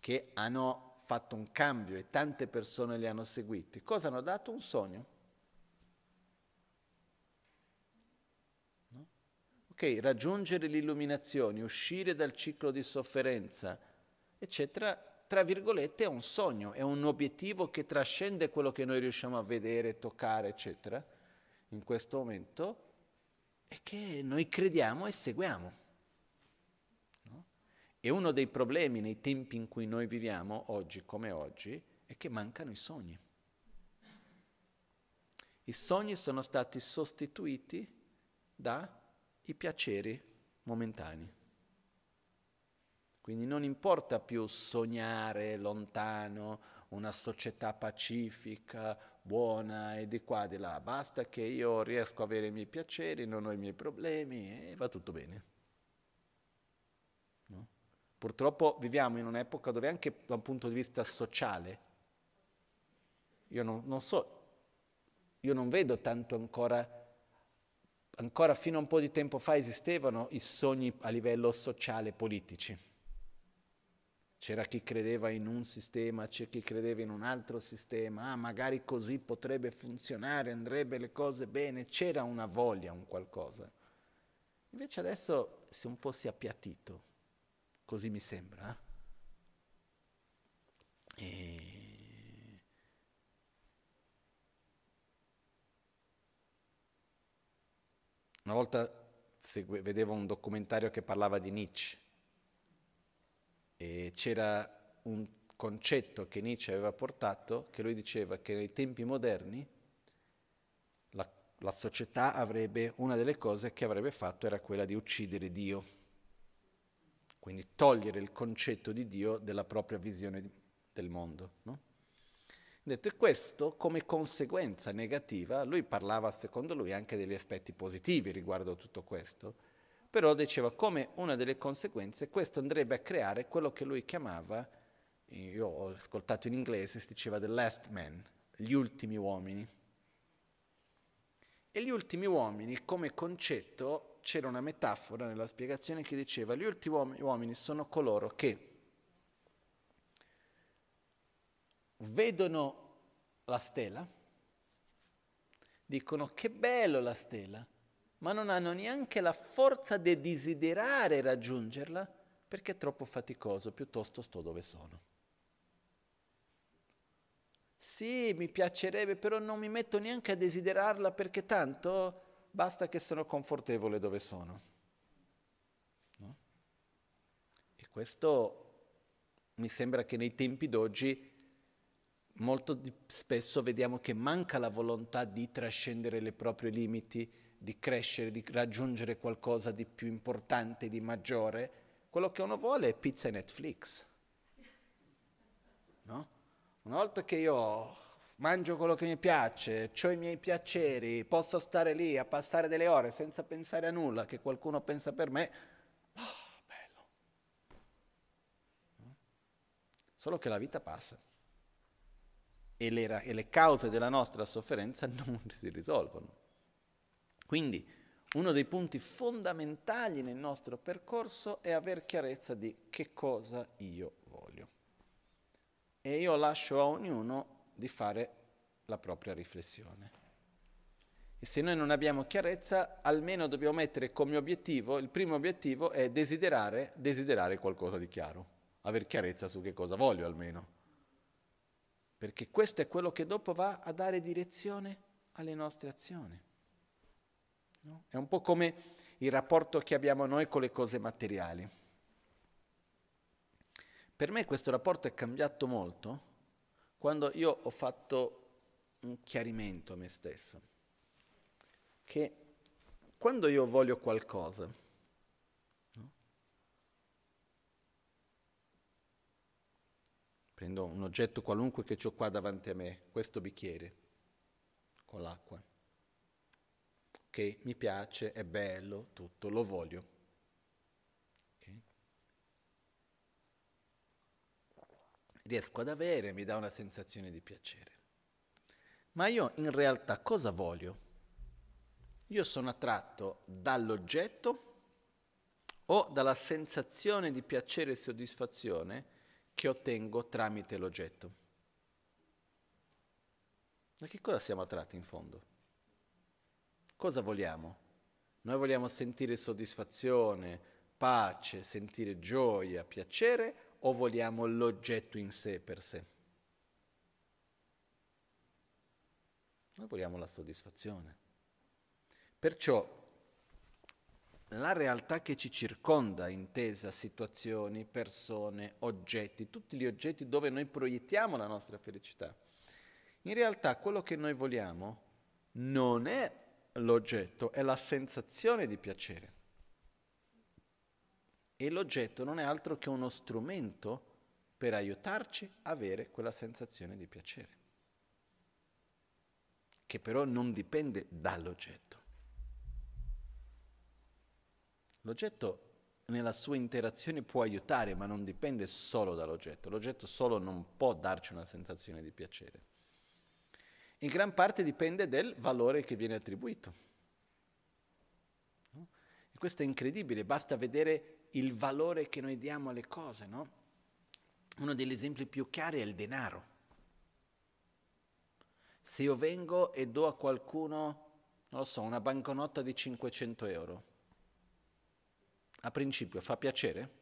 che hanno fatto un cambio e tante persone li hanno seguiti. Cosa hanno dato? Un sogno. No? Ok, raggiungere l'illuminazione, uscire dal ciclo di sofferenza, eccetera, tra virgolette è un sogno, è un obiettivo che trascende quello che noi riusciamo a vedere, toccare, eccetera, in questo momento e che noi crediamo e seguiamo. E uno dei problemi nei tempi in cui noi viviamo, oggi come oggi, è che mancano i sogni. I sogni sono stati sostituiti dai piaceri momentanei. Quindi non importa più sognare lontano, una società pacifica, buona e di qua e di là, basta che io riesco a avere i miei piaceri, non ho i miei problemi e va tutto bene. Purtroppo viviamo in un'epoca dove anche da un punto di vista sociale, io non, non so, io non vedo tanto ancora ancora fino a un po' di tempo fa esistevano i sogni a livello sociale politici. C'era chi credeva in un sistema, c'è chi credeva in un altro sistema, ah magari così potrebbe funzionare, andrebbe le cose bene, c'era una voglia, un qualcosa. Invece adesso si è un po' si appiattito, così mi sembra. Eh? E... Una volta segue, vedevo un documentario che parlava di Nietzsche e c'era un concetto che Nietzsche aveva portato, che lui diceva che nei tempi moderni la, la società avrebbe, una delle cose che avrebbe fatto era quella di uccidere Dio, quindi togliere il concetto di Dio della propria visione del mondo. No? Detto questo, come conseguenza negativa, lui parlava secondo lui anche degli aspetti positivi riguardo a tutto questo, però diceva come una delle conseguenze questo andrebbe a creare quello che lui chiamava, io ho ascoltato in inglese, si diceva the last man, gli ultimi uomini. E gli ultimi uomini come concetto c'era una metafora nella spiegazione che diceva gli ultimi uomini sono coloro che vedono la stella, dicono che bello la stella, ma non hanno neanche la forza di desiderare raggiungerla perché è troppo faticoso, piuttosto sto dove sono. Sì, mi piacerebbe, però non mi metto neanche a desiderarla perché tanto basta che sono confortevole dove sono. No? E questo mi sembra che nei tempi d'oggi molto di, spesso vediamo che manca la volontà di trascendere i propri limiti, di crescere, di raggiungere qualcosa di più importante, di maggiore. Quello che uno vuole è pizza e Netflix. No? Una volta che io mangio quello che mi piace, ho i miei piaceri, posso stare lì a passare delle ore senza pensare a nulla, che qualcuno pensa per me, oh, bello. Solo che la vita passa e le, e le cause della nostra sofferenza non si risolvono. Quindi uno dei punti fondamentali nel nostro percorso è avere chiarezza di che cosa io voglio. E io lascio a ognuno di fare la propria riflessione. E se noi non abbiamo chiarezza, almeno dobbiamo mettere come obiettivo, il primo obiettivo è desiderare, desiderare qualcosa di chiaro, avere chiarezza su che cosa voglio almeno perché questo è quello che dopo va a dare direzione alle nostre azioni. No? È un po' come il rapporto che abbiamo noi con le cose materiali. Per me questo rapporto è cambiato molto quando io ho fatto un chiarimento a me stesso, che quando io voglio qualcosa, Prendo un oggetto qualunque che ho qua davanti a me, questo bicchiere con l'acqua. Ok, mi piace, è bello, tutto, lo voglio. Riesco ad avere, mi dà una sensazione di piacere. Ma io in realtà cosa voglio? Io sono attratto dall'oggetto o dalla sensazione di piacere e soddisfazione che ottengo tramite l'oggetto. Da che cosa siamo attratti in fondo? Cosa vogliamo? Noi vogliamo sentire soddisfazione, pace, sentire gioia, piacere o vogliamo l'oggetto in sé per sé? Noi vogliamo la soddisfazione. Perciò la realtà che ci circonda, intesa situazioni, persone, oggetti, tutti gli oggetti dove noi proiettiamo la nostra felicità. In realtà quello che noi vogliamo non è l'oggetto, è la sensazione di piacere. E l'oggetto non è altro che uno strumento per aiutarci a avere quella sensazione di piacere, che però non dipende dall'oggetto. L'oggetto nella sua interazione può aiutare, ma non dipende solo dall'oggetto. L'oggetto solo non può darci una sensazione di piacere. In gran parte dipende dal valore che viene attribuito. E questo è incredibile, basta vedere il valore che noi diamo alle cose. No? Uno degli esempi più chiari è il denaro. Se io vengo e do a qualcuno, non lo so, una banconota di 500 euro, a principio fa piacere?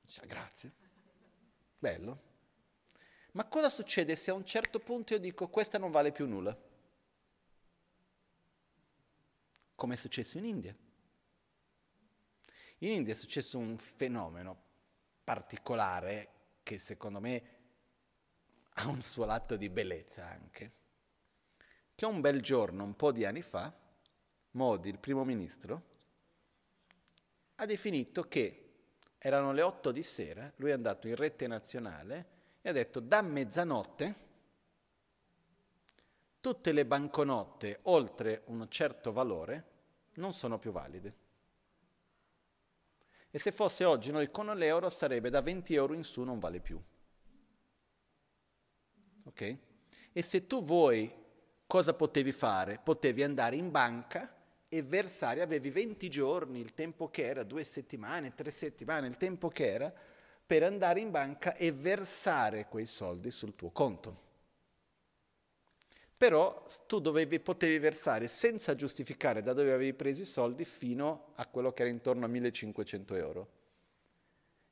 Dice, grazie. Bello. Ma cosa succede se a un certo punto io dico questa non vale più nulla? Come è successo in India. In India è successo un fenomeno particolare che secondo me ha un suo lato di bellezza anche. Che un bel giorno, un po' di anni fa, Modi, il primo ministro, ha definito che erano le 8 di sera, lui è andato in rete nazionale e ha detto da mezzanotte tutte le banconote oltre un certo valore non sono più valide. E se fosse oggi noi con l'euro sarebbe da 20 euro in su non vale più. Ok? E se tu vuoi, cosa potevi fare? Potevi andare in banca e versare, avevi 20 giorni, il tempo che era, due settimane, tre settimane, il tempo che era, per andare in banca e versare quei soldi sul tuo conto. Però tu dovevi, potevi versare senza giustificare da dove avevi preso i soldi fino a quello che era intorno a 1500 euro.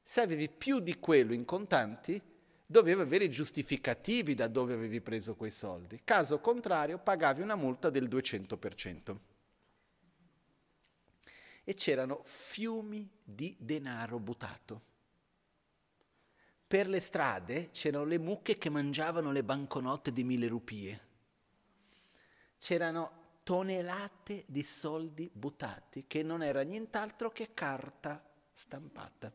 Se avevi più di quello in contanti, dovevi avere giustificativi da dove avevi preso quei soldi. Caso contrario, pagavi una multa del 200%. E c'erano fiumi di denaro buttato. Per le strade c'erano le mucche che mangiavano le banconote di mille rupie. C'erano tonnellate di soldi buttati che non era nient'altro che carta stampata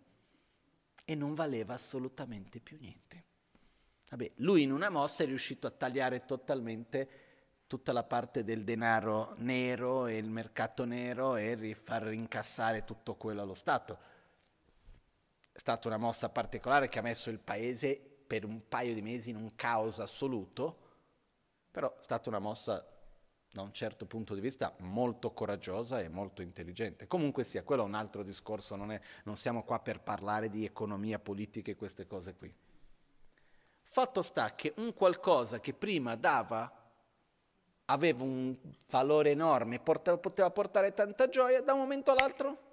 e non valeva assolutamente più niente. Vabbè, lui in una mossa è riuscito a tagliare totalmente tutta la parte del denaro nero e il mercato nero e far rincassare tutto quello allo Stato è stata una mossa particolare che ha messo il paese per un paio di mesi in un caos assoluto, però è stata una mossa da un certo punto di vista molto coraggiosa e molto intelligente. Comunque sia, quello è un altro discorso, non, è, non siamo qua per parlare di economia politica e queste cose qui. Fatto sta che un qualcosa che prima dava, aveva un valore enorme, portava, poteva portare tanta gioia, da un momento all'altro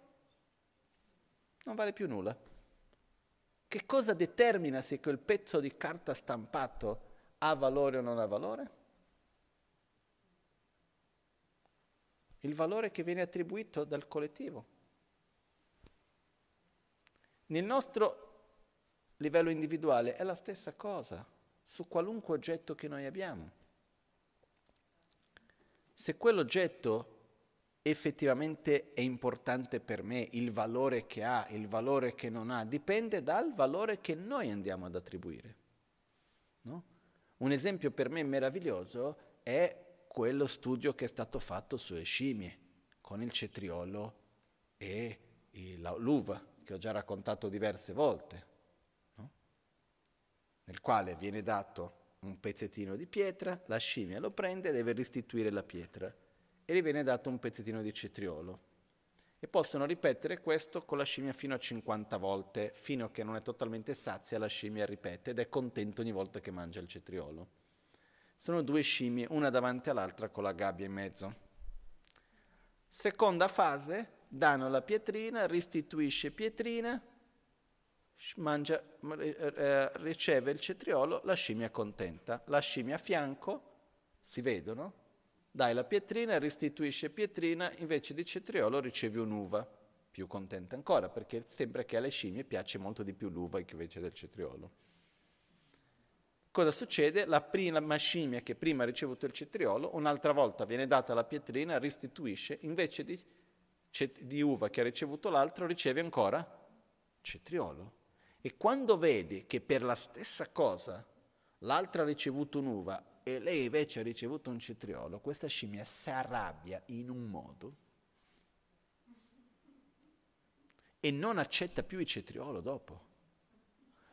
non vale più nulla. Che cosa determina se quel pezzo di carta stampato ha valore o non ha valore? Il valore che viene attribuito dal collettivo. Nel nostro livello individuale è la stessa cosa, su qualunque oggetto che noi abbiamo. Se quell'oggetto effettivamente è importante per me, il valore che ha, il valore che non ha, dipende dal valore che noi andiamo ad attribuire. No? Un esempio per me meraviglioso è quello studio che è stato fatto sulle scimmie, con il cetriolo e l'uva, che ho già raccontato diverse volte, no? nel quale viene dato un pezzettino di pietra, la scimmia lo prende e deve restituire la pietra e gli viene dato un pezzettino di cetriolo. E possono ripetere questo con la scimmia fino a 50 volte, fino a che non è totalmente sazia la scimmia ripete ed è contento ogni volta che mangia il cetriolo. Sono due scimmie, una davanti all'altra con la gabbia in mezzo. Seconda fase, danno la pietrina, restituisce pietrina, mangia, eh, riceve il cetriolo, la scimmia è contenta. La scimmia a fianco, si vedono, dai la pietrina, restituisce pietrina, invece di cetriolo ricevi un'uva, più contenta ancora, perché sembra che alle scimmie piace molto di più l'uva invece del cetriolo. Cosa succede? La prima scimmia che prima ha ricevuto il cetriolo, un'altra volta viene data la pietrina, restituisce, invece di, di uva che ha ricevuto l'altro, riceve ancora cetriolo. E quando vedi che per la stessa cosa l'altra ha ricevuto un'uva e lei invece ha ricevuto un cetriolo, questa scimmia si arrabbia in un modo e non accetta più il cetriolo dopo.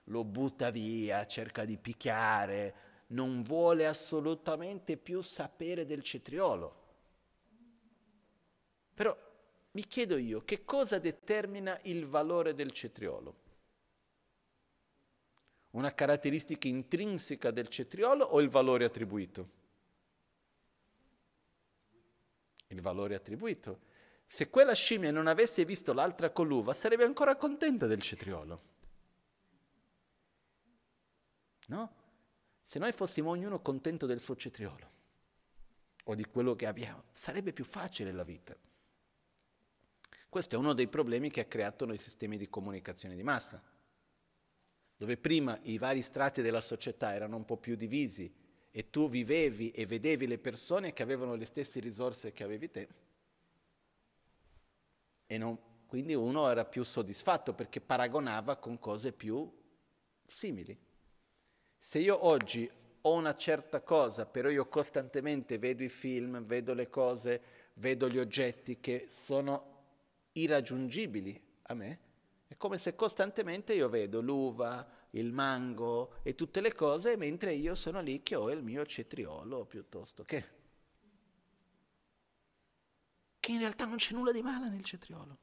Lo butta via, cerca di picchiare, non vuole assolutamente più sapere del cetriolo. Però mi chiedo io, che cosa determina il valore del cetriolo? una caratteristica intrinseca del cetriolo o il valore attribuito? Il valore attribuito. Se quella scimmia non avesse visto l'altra con l'uva, sarebbe ancora contenta del cetriolo. No? Se noi fossimo ognuno contento del suo cetriolo o di quello che abbiamo, sarebbe più facile la vita. Questo è uno dei problemi che ha creato noi sistemi di comunicazione di massa dove prima i vari strati della società erano un po' più divisi e tu vivevi e vedevi le persone che avevano le stesse risorse che avevi te, e non, quindi uno era più soddisfatto perché paragonava con cose più simili. Se io oggi ho una certa cosa, però io costantemente vedo i film, vedo le cose, vedo gli oggetti che sono irraggiungibili a me, è come se costantemente io vedo l'uva, il mango e tutte le cose, mentre io sono lì che ho il mio cetriolo piuttosto che. Che in realtà non c'è nulla di male nel cetriolo.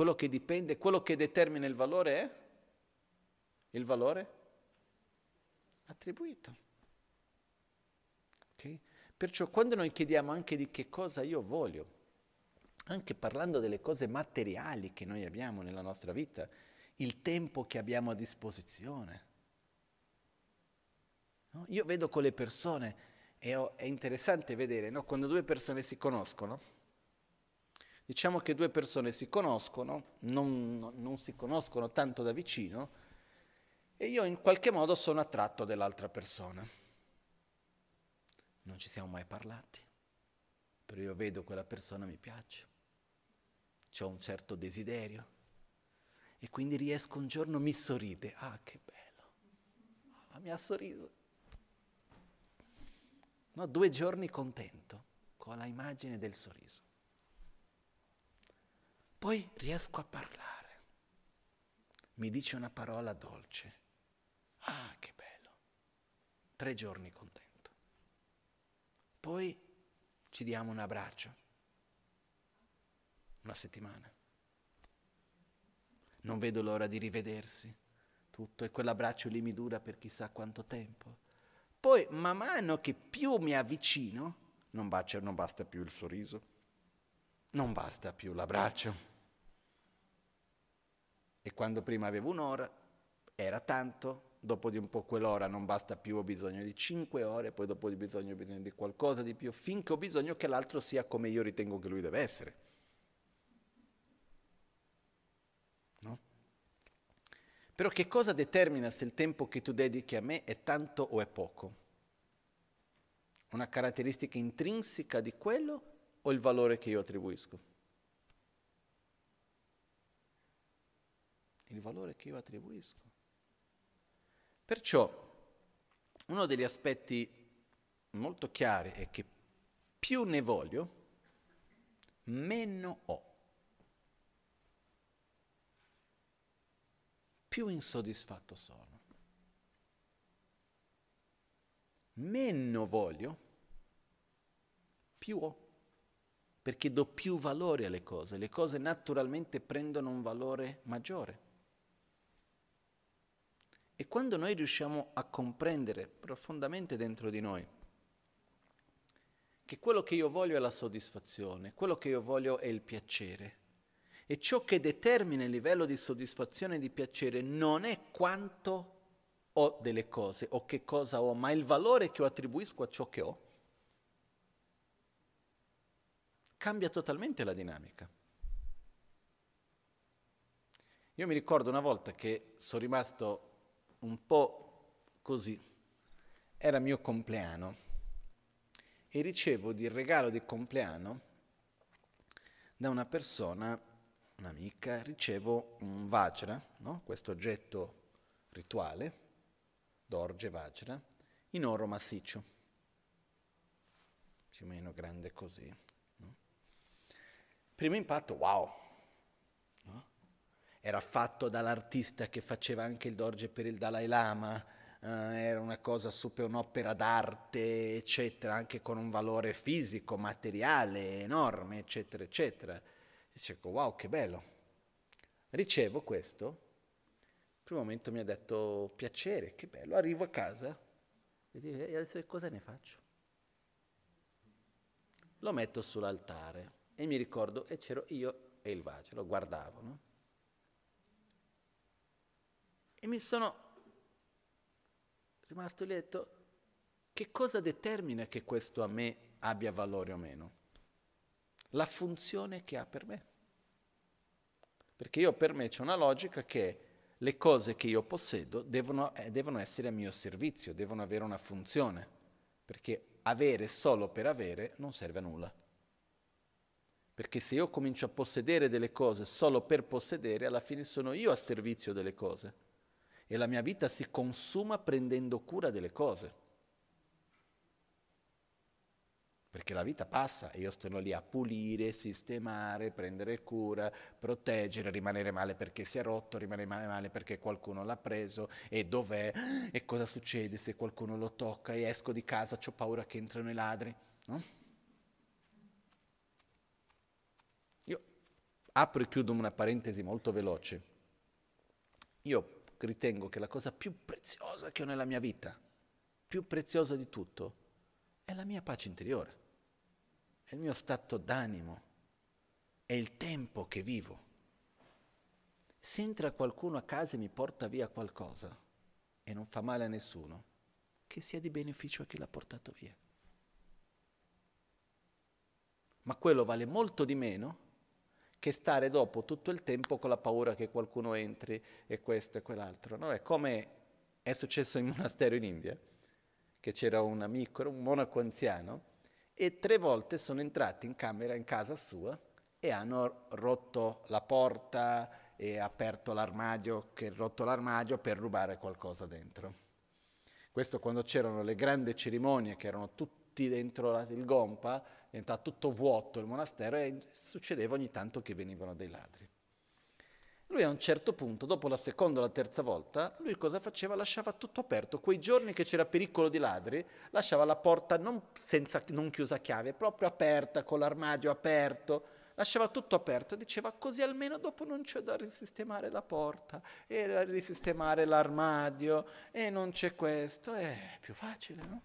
Quello che dipende, quello che determina il valore è il valore attribuito. Okay? Perciò quando noi chiediamo anche di che cosa io voglio, anche parlando delle cose materiali che noi abbiamo nella nostra vita, il tempo che abbiamo a disposizione. No? Io vedo con le persone, e ho, è interessante vedere, no? quando due persone si conoscono, diciamo che due persone si conoscono, non, non si conoscono tanto da vicino, e io in qualche modo sono attratto dall'altra persona. Non ci siamo mai parlati, però io vedo quella persona mi piace, ho un certo desiderio e quindi riesco un giorno, mi sorride, ah che bello, ah, mi ha sorriso. No, due giorni contento con la immagine del sorriso. Poi riesco a parlare, mi dice una parola dolce, ah che bello, tre giorni contento. Poi ci diamo un abbraccio, una settimana non vedo l'ora di rivedersi. Tutto e quell'abbraccio lì mi dura per chissà quanto tempo. Poi, man mano che più mi avvicino, non, bacia, non basta più il sorriso, non basta più l'abbraccio. E quando prima avevo un'ora, era tanto, dopo di un po' quell'ora non basta più, ho bisogno di cinque ore, poi dopo di bisogno ho bisogno di qualcosa di più, finché ho bisogno che l'altro sia come io ritengo che lui deve essere. Però che cosa determina se il tempo che tu dedichi a me è tanto o è poco? Una caratteristica intrinseca di quello o il valore che io attribuisco? Il valore che io attribuisco. Perciò uno degli aspetti molto chiari è che più ne voglio, meno ho. più insoddisfatto sono. Meno voglio, più ho, perché do più valore alle cose, le cose naturalmente prendono un valore maggiore. E quando noi riusciamo a comprendere profondamente dentro di noi che quello che io voglio è la soddisfazione, quello che io voglio è il piacere, e ciò che determina il livello di soddisfazione e di piacere non è quanto ho delle cose o che cosa ho, ma il valore che io attribuisco a ciò che ho. Cambia totalmente la dinamica. Io mi ricordo una volta che sono rimasto un po' così. Era mio compleanno e ricevo di regalo di compleanno da una persona un'amica, ricevo un Vajra, no? questo oggetto rituale, d'orge Vajra, in oro massiccio, più o meno grande così. Primo impatto, wow! No? Era fatto dall'artista che faceva anche il dorje per il Dalai Lama, eh, era una cosa super un'opera d'arte, eccetera, anche con un valore fisico, materiale enorme, eccetera, eccetera Dicevo, wow, che bello. Ricevo questo. Primo momento mi ha detto piacere, che bello. Arrivo a casa e dico, e adesso cosa ne faccio? Lo metto sull'altare e mi ricordo, e c'ero io e il Vace, lo guardavo, no? E mi sono rimasto lì e detto, che cosa determina che questo a me abbia valore o meno? la funzione che ha per me. Perché io per me c'è una logica che le cose che io possedo devono, eh, devono essere a mio servizio, devono avere una funzione, perché avere solo per avere non serve a nulla. Perché se io comincio a possedere delle cose solo per possedere, alla fine sono io a servizio delle cose e la mia vita si consuma prendendo cura delle cose. Perché la vita passa e io sto lì a pulire, sistemare, prendere cura, proteggere, rimanere male perché si è rotto, rimanere male perché qualcuno l'ha preso e dov'è e cosa succede se qualcuno lo tocca e esco di casa, ho paura che entrano i ladri. No? Io apro e chiudo una parentesi molto veloce. Io ritengo che la cosa più preziosa che ho nella mia vita, più preziosa di tutto, è la mia pace interiore è il mio stato d'animo, è il tempo che vivo. Se entra qualcuno a casa e mi porta via qualcosa e non fa male a nessuno, che sia di beneficio a chi l'ha portato via. Ma quello vale molto di meno che stare dopo tutto il tempo con la paura che qualcuno entri e questo e quell'altro. No? È come è successo in monastero in India, che c'era un amico, un monaco anziano, e tre volte sono entrati in camera, in casa sua, e hanno rotto la porta e aperto l'armadio, che rotto l'armadio per rubare qualcosa dentro. Questo quando c'erano le grandi cerimonie, che erano tutti dentro il gompa, diventava tutto vuoto il monastero e succedeva ogni tanto che venivano dei ladri. Lui a un certo punto, dopo la seconda o la terza volta, lui cosa faceva? Lasciava tutto aperto. Quei giorni che c'era pericolo di ladri, lasciava la porta non, senza, non chiusa a chiave, proprio aperta, con l'armadio aperto, lasciava tutto aperto. Diceva così almeno dopo non c'è da risistemare la porta, e risistemare l'armadio, e non c'è questo. È più facile, no?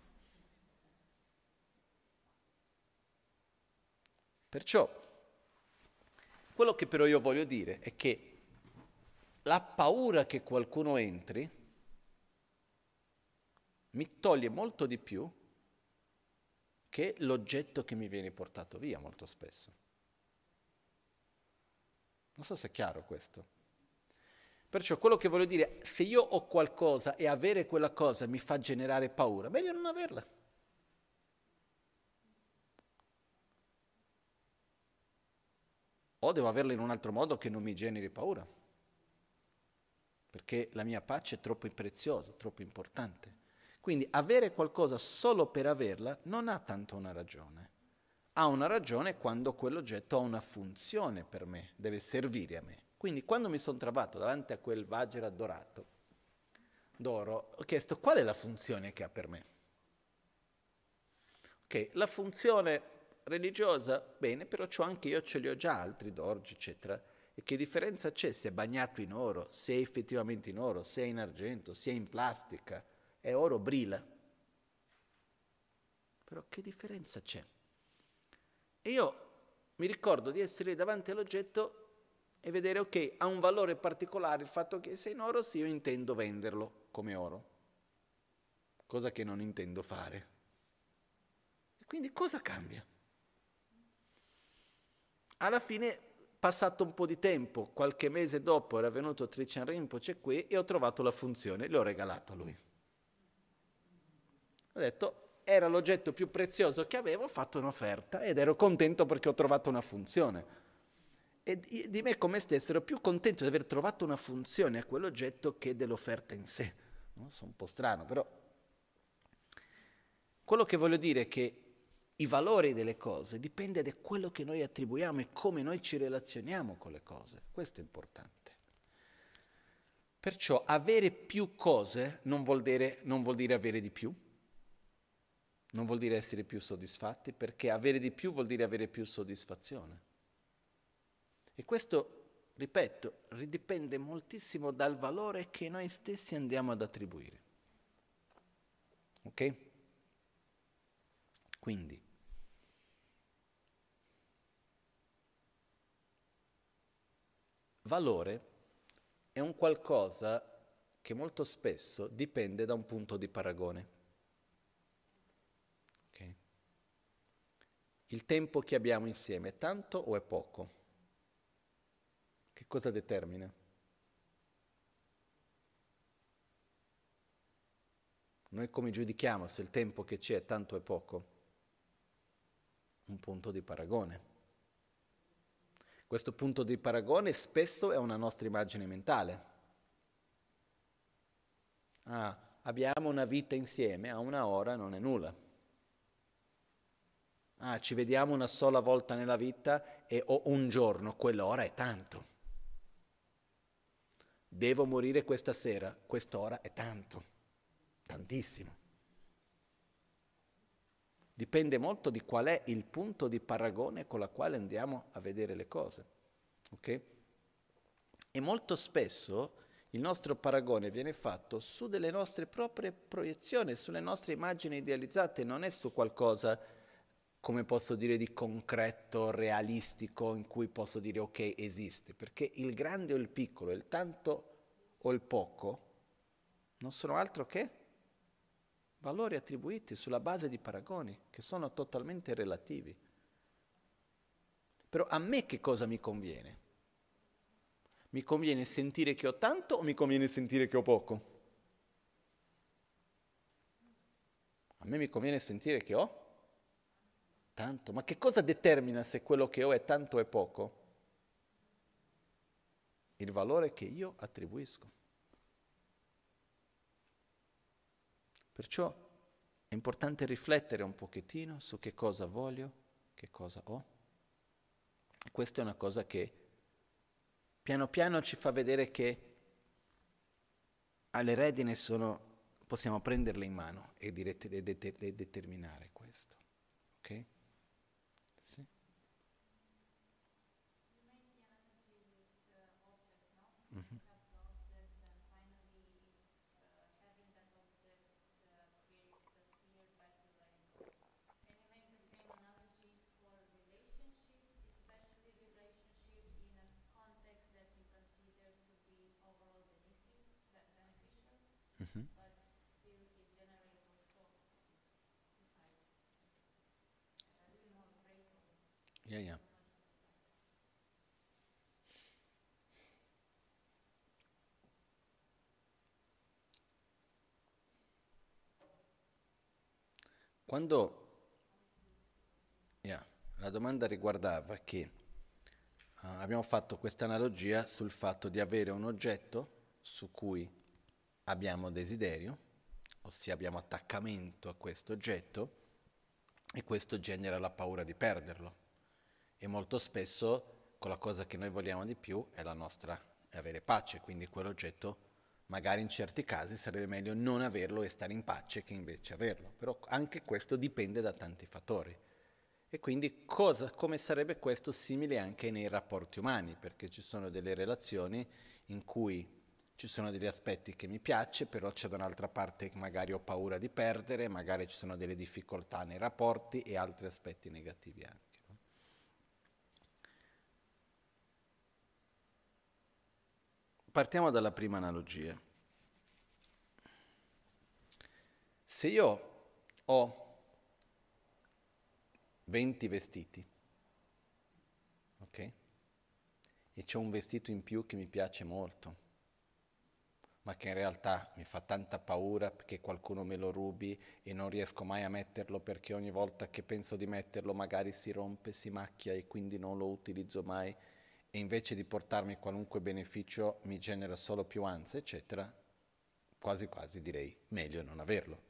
Perciò, quello che però io voglio dire è che la paura che qualcuno entri mi toglie molto di più che l'oggetto che mi viene portato via molto spesso. Non so se è chiaro questo. Perciò quello che voglio dire, se io ho qualcosa e avere quella cosa mi fa generare paura, meglio non averla. O devo averla in un altro modo che non mi generi paura perché la mia pace è troppo preziosa, troppo importante. Quindi avere qualcosa solo per averla non ha tanto una ragione. Ha una ragione quando quell'oggetto ha una funzione per me, deve servire a me. Quindi quando mi sono trovato davanti a quel Vajra dorato, d'oro, ho chiesto qual è la funzione che ha per me. Ok, la funzione religiosa, bene, però anche io ce li ho già altri d'orgi, eccetera e che differenza c'è se è bagnato in oro, se è effettivamente in oro, se è in argento, se è in plastica? È oro, brilla. Però che differenza c'è? E io mi ricordo di essere davanti all'oggetto e vedere, ok, ha un valore particolare il fatto che se è in oro, sì, io intendo venderlo come oro, cosa che non intendo fare. E quindi cosa cambia? Alla fine Passato un po' di tempo, qualche mese dopo era venuto Trichan Rinpoche qui e ho trovato la funzione, l'ho regalato a lui. Ho detto, era l'oggetto più prezioso che avevo, ho fatto un'offerta ed ero contento perché ho trovato una funzione. E di me come stesso ero più contento di aver trovato una funzione a quell'oggetto che dell'offerta in sé. No? Sono un po' strano, però quello che voglio dire è che i valori delle cose dipende da quello che noi attribuiamo e come noi ci relazioniamo con le cose. Questo è importante. Perciò avere più cose non vuol dire, non vuol dire avere di più, non vuol dire essere più soddisfatti, perché avere di più vuol dire avere più soddisfazione. E questo, ripeto, dipende moltissimo dal valore che noi stessi andiamo ad attribuire. Ok? Quindi, valore è un qualcosa che molto spesso dipende da un punto di paragone. Okay? Il tempo che abbiamo insieme è tanto o è poco? Che cosa determina? Noi come giudichiamo se il tempo che c'è è tanto o è poco? Un punto di paragone. Questo punto di paragone spesso è una nostra immagine mentale. Ah, abbiamo una vita insieme, a una ora non è nulla. Ah, ci vediamo una sola volta nella vita e ho un giorno, quell'ora è tanto. Devo morire questa sera, quest'ora è tanto, tantissimo. Dipende molto di qual è il punto di paragone con la quale andiamo a vedere le cose. Okay? E molto spesso il nostro paragone viene fatto su delle nostre proprie proiezioni, sulle nostre immagini idealizzate, non è su qualcosa come posso dire, di concreto, realistico, in cui posso dire ok, esiste, perché il grande o il piccolo, il tanto o il poco, non sono altro che valori attribuiti sulla base di paragoni che sono totalmente relativi. Però a me che cosa mi conviene? Mi conviene sentire che ho tanto o mi conviene sentire che ho poco? A me mi conviene sentire che ho tanto. Ma che cosa determina se quello che ho è tanto o poco? Il valore che io attribuisco. Perciò è importante riflettere un pochettino su che cosa voglio, che cosa ho. Questa è una cosa che piano piano ci fa vedere che alle redine sono possiamo prenderle in mano e, dirette, e, det- e determinare questo. Ok? Yeah, yeah. Quando yeah, la domanda riguardava che uh, abbiamo fatto questa analogia sul fatto di avere un oggetto su cui abbiamo desiderio, ossia abbiamo attaccamento a questo oggetto, e questo genera la paura di perderlo e molto spesso con la cosa che noi vogliamo di più è la nostra, è avere pace, quindi quell'oggetto magari in certi casi sarebbe meglio non averlo e stare in pace che invece averlo, però anche questo dipende da tanti fattori. E quindi cosa, come sarebbe questo simile anche nei rapporti umani, perché ci sono delle relazioni in cui ci sono degli aspetti che mi piace, però c'è da un'altra parte che magari ho paura di perdere, magari ci sono delle difficoltà nei rapporti e altri aspetti negativi anche. Partiamo dalla prima analogia. Se io ho 20 vestiti, ok? E c'è un vestito in più che mi piace molto, ma che in realtà mi fa tanta paura perché qualcuno me lo rubi e non riesco mai a metterlo perché ogni volta che penso di metterlo magari si rompe, si macchia e quindi non lo utilizzo mai e invece di portarmi qualunque beneficio mi genera solo più ansia, eccetera, quasi quasi direi meglio non averlo.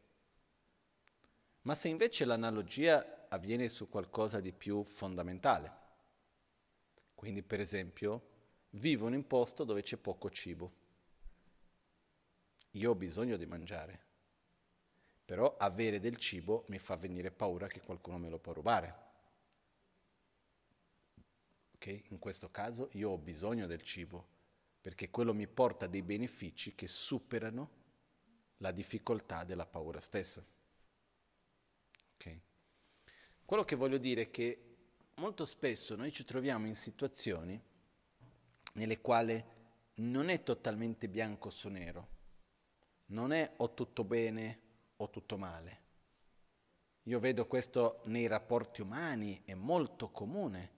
Ma se invece l'analogia avviene su qualcosa di più fondamentale, quindi per esempio vivo in un posto dove c'è poco cibo, io ho bisogno di mangiare, però avere del cibo mi fa venire paura che qualcuno me lo può rubare che in questo caso io ho bisogno del cibo, perché quello mi porta dei benefici che superano la difficoltà della paura stessa. Okay? Quello che voglio dire è che molto spesso noi ci troviamo in situazioni nelle quali non è totalmente bianco su nero, non è o tutto bene o tutto male. Io vedo questo nei rapporti umani, è molto comune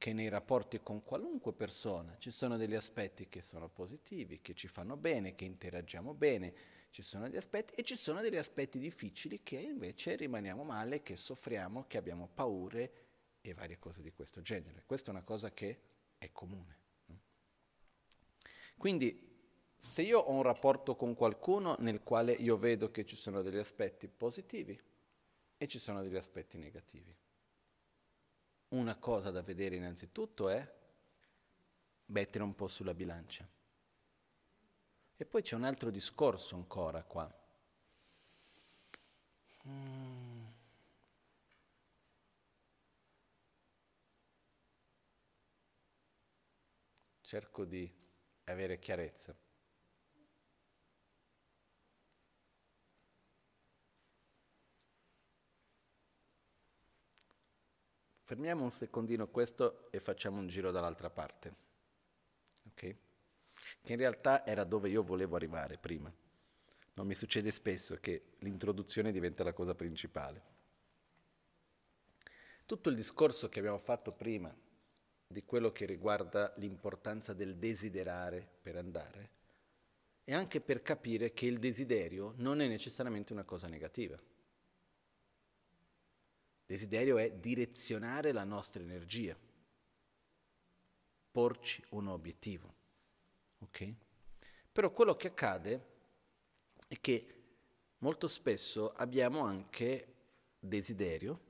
che nei rapporti con qualunque persona ci sono degli aspetti che sono positivi, che ci fanno bene, che interagiamo bene, ci sono degli aspetti e ci sono degli aspetti difficili che invece rimaniamo male, che soffriamo, che abbiamo paure e varie cose di questo genere. Questa è una cosa che è comune. Quindi se io ho un rapporto con qualcuno nel quale io vedo che ci sono degli aspetti positivi e ci sono degli aspetti negativi, una cosa da vedere innanzitutto è mettere un po' sulla bilancia. E poi c'è un altro discorso ancora qua. Mm. Cerco di avere chiarezza. Fermiamo un secondino questo e facciamo un giro dall'altra parte. Ok? Che in realtà era dove io volevo arrivare prima. Non mi succede spesso che l'introduzione diventa la cosa principale. Tutto il discorso che abbiamo fatto prima di quello che riguarda l'importanza del desiderare per andare è anche per capire che il desiderio non è necessariamente una cosa negativa. Desiderio è direzionare la nostra energia, porci un obiettivo. Ok? Però quello che accade è che molto spesso abbiamo anche desiderio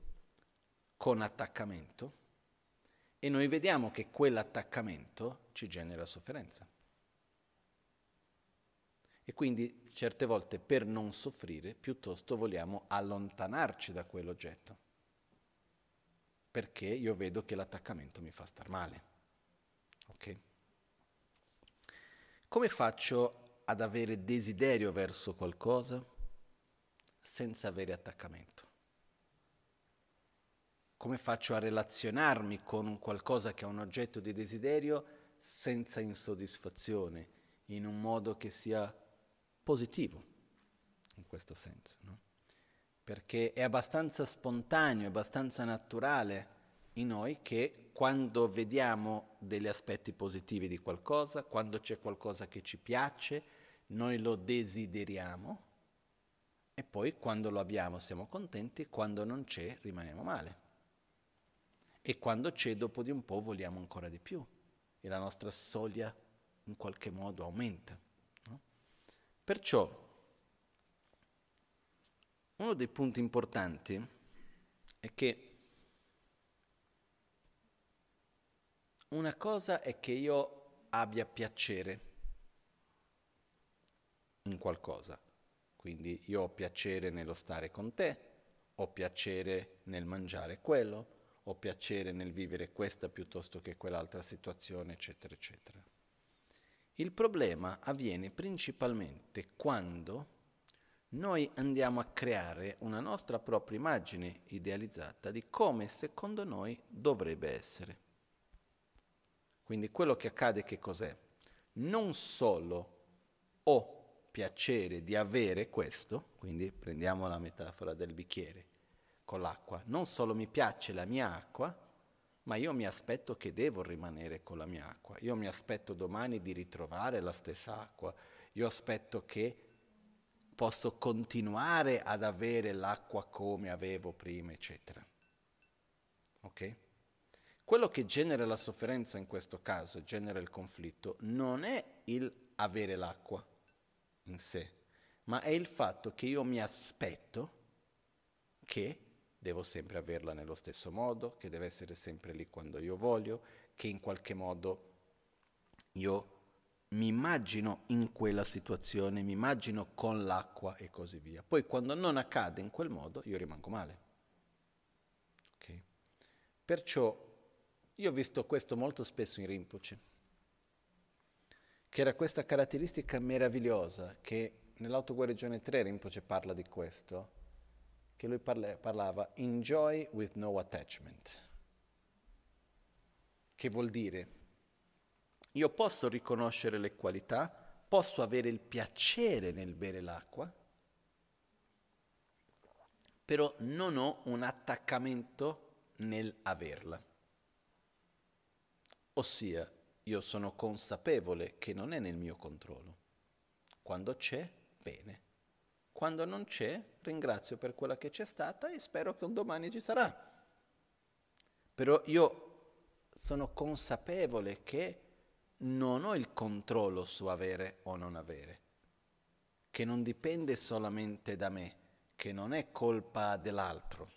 con attaccamento e noi vediamo che quell'attaccamento ci genera sofferenza. E quindi certe volte per non soffrire piuttosto vogliamo allontanarci da quell'oggetto perché io vedo che l'attaccamento mi fa star male. Ok? Come faccio ad avere desiderio verso qualcosa senza avere attaccamento? Come faccio a relazionarmi con un qualcosa che è un oggetto di desiderio senza insoddisfazione, in un modo che sia positivo, in questo senso? No? Perché è abbastanza spontaneo, è abbastanza naturale in noi che quando vediamo degli aspetti positivi di qualcosa, quando c'è qualcosa che ci piace, noi lo desideriamo e poi quando lo abbiamo siamo contenti, quando non c'è rimaniamo male. E quando c'è dopo di un po' vogliamo ancora di più e la nostra soglia in qualche modo aumenta. No? Perciò uno dei punti importanti è che una cosa è che io abbia piacere in qualcosa, quindi io ho piacere nello stare con te, ho piacere nel mangiare quello, ho piacere nel vivere questa piuttosto che quell'altra situazione, eccetera, eccetera. Il problema avviene principalmente quando noi andiamo a creare una nostra propria immagine idealizzata di come secondo noi dovrebbe essere. Quindi quello che accade che cos'è? Non solo ho piacere di avere questo, quindi prendiamo la metafora del bicchiere con l'acqua, non solo mi piace la mia acqua, ma io mi aspetto che devo rimanere con la mia acqua, io mi aspetto domani di ritrovare la stessa acqua, io aspetto che posso continuare ad avere l'acqua come avevo prima, eccetera. Ok? Quello che genera la sofferenza in questo caso, genera il conflitto, non è il avere l'acqua in sé, ma è il fatto che io mi aspetto che devo sempre averla nello stesso modo, che deve essere sempre lì quando io voglio, che in qualche modo io mi immagino in quella situazione, mi immagino con l'acqua e così via. Poi quando non accade in quel modo io rimango male. Okay? Perciò io ho visto questo molto spesso in Rinpoche, che era questa caratteristica meravigliosa che nell'autoguarigione 3 Rinpoche parla di questo, che lui parla, parlava enjoy with no attachment, che vuol dire io posso riconoscere le qualità, posso avere il piacere nel bere l'acqua, però non ho un attaccamento nel averla. Ossia, io sono consapevole che non è nel mio controllo. Quando c'è, bene. Quando non c'è, ringrazio per quella che c'è stata e spero che un domani ci sarà. Però io sono consapevole che non ho il controllo su avere o non avere, che non dipende solamente da me, che non è colpa dell'altro.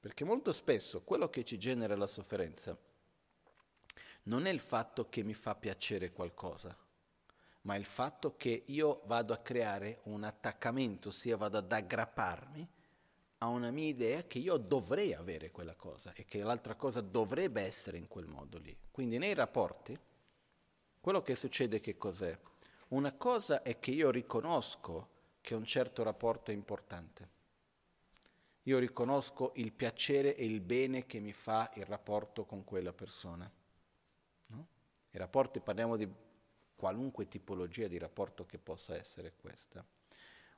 Perché molto spesso quello che ci genera la sofferenza non è il fatto che mi fa piacere qualcosa, ma il fatto che io vado a creare un attaccamento, ossia vado ad aggrapparmi a una mia idea che io dovrei avere quella cosa e che l'altra cosa dovrebbe essere in quel modo lì. Quindi nei rapporti quello che succede che cos'è? Una cosa è che io riconosco che un certo rapporto è importante. io riconosco il piacere e il bene che mi fa il rapporto con quella persona. No? I rapporti, parliamo di qualunque tipologia di rapporto che possa essere questa.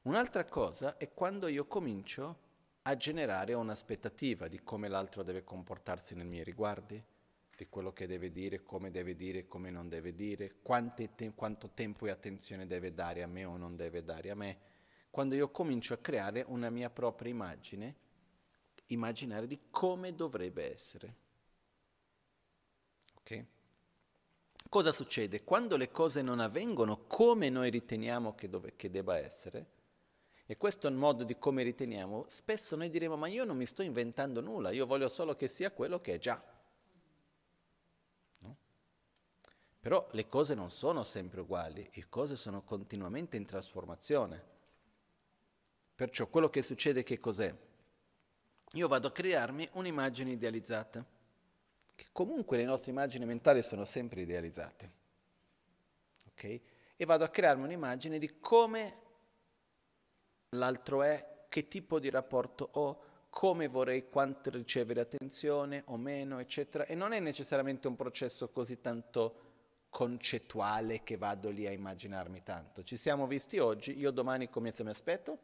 Un'altra cosa è quando io comincio a generare un'aspettativa di come l'altro deve comportarsi nei miei riguardi, di quello che deve dire, come deve dire, come non deve dire, te- quanto tempo e attenzione deve dare a me o non deve dare a me. Quando io comincio a creare una mia propria immagine, immaginare di come dovrebbe essere. Ok? Cosa succede? Quando le cose non avvengono come noi riteniamo che, dove, che debba essere, e questo è il modo di come riteniamo, spesso noi diremo ma io non mi sto inventando nulla, io voglio solo che sia quello che è già. Però le cose non sono sempre uguali, le cose sono continuamente in trasformazione. Perciò quello che succede che cos'è? Io vado a crearmi un'immagine idealizzata, che comunque le nostre immagini mentali sono sempre idealizzate. Ok? E vado a crearmi un'immagine di come l'altro è, che tipo di rapporto ho, come vorrei, quanto ricevere attenzione o meno, eccetera. E non è necessariamente un processo così tanto concettuale che vado lì a immaginarmi tanto. Ci siamo visti oggi, io domani come mi aspetto?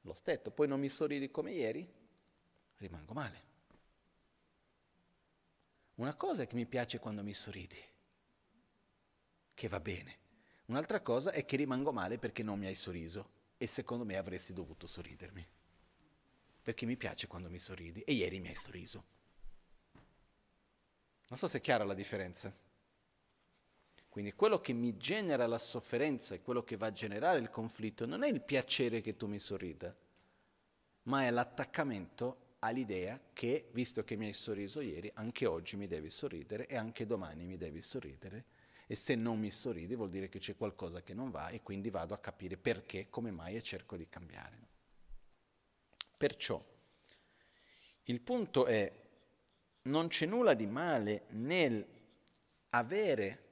Lo stesso, poi non mi sorridi come ieri? Rimango male. Una cosa è che mi piace quando mi sorridi, che va bene. Un'altra cosa è che rimango male perché non mi hai sorriso e secondo me avresti dovuto sorridermi. Perché mi piace quando mi sorridi e ieri mi hai sorriso. Non so se è chiara la differenza. Quindi quello che mi genera la sofferenza e quello che va a generare il conflitto non è il piacere che tu mi sorrida, ma è l'attaccamento all'idea che, visto che mi hai sorriso ieri, anche oggi mi devi sorridere e anche domani mi devi sorridere. E se non mi sorridi vuol dire che c'è qualcosa che non va e quindi vado a capire perché, come mai e cerco di cambiare. Perciò il punto è, non c'è nulla di male nel avere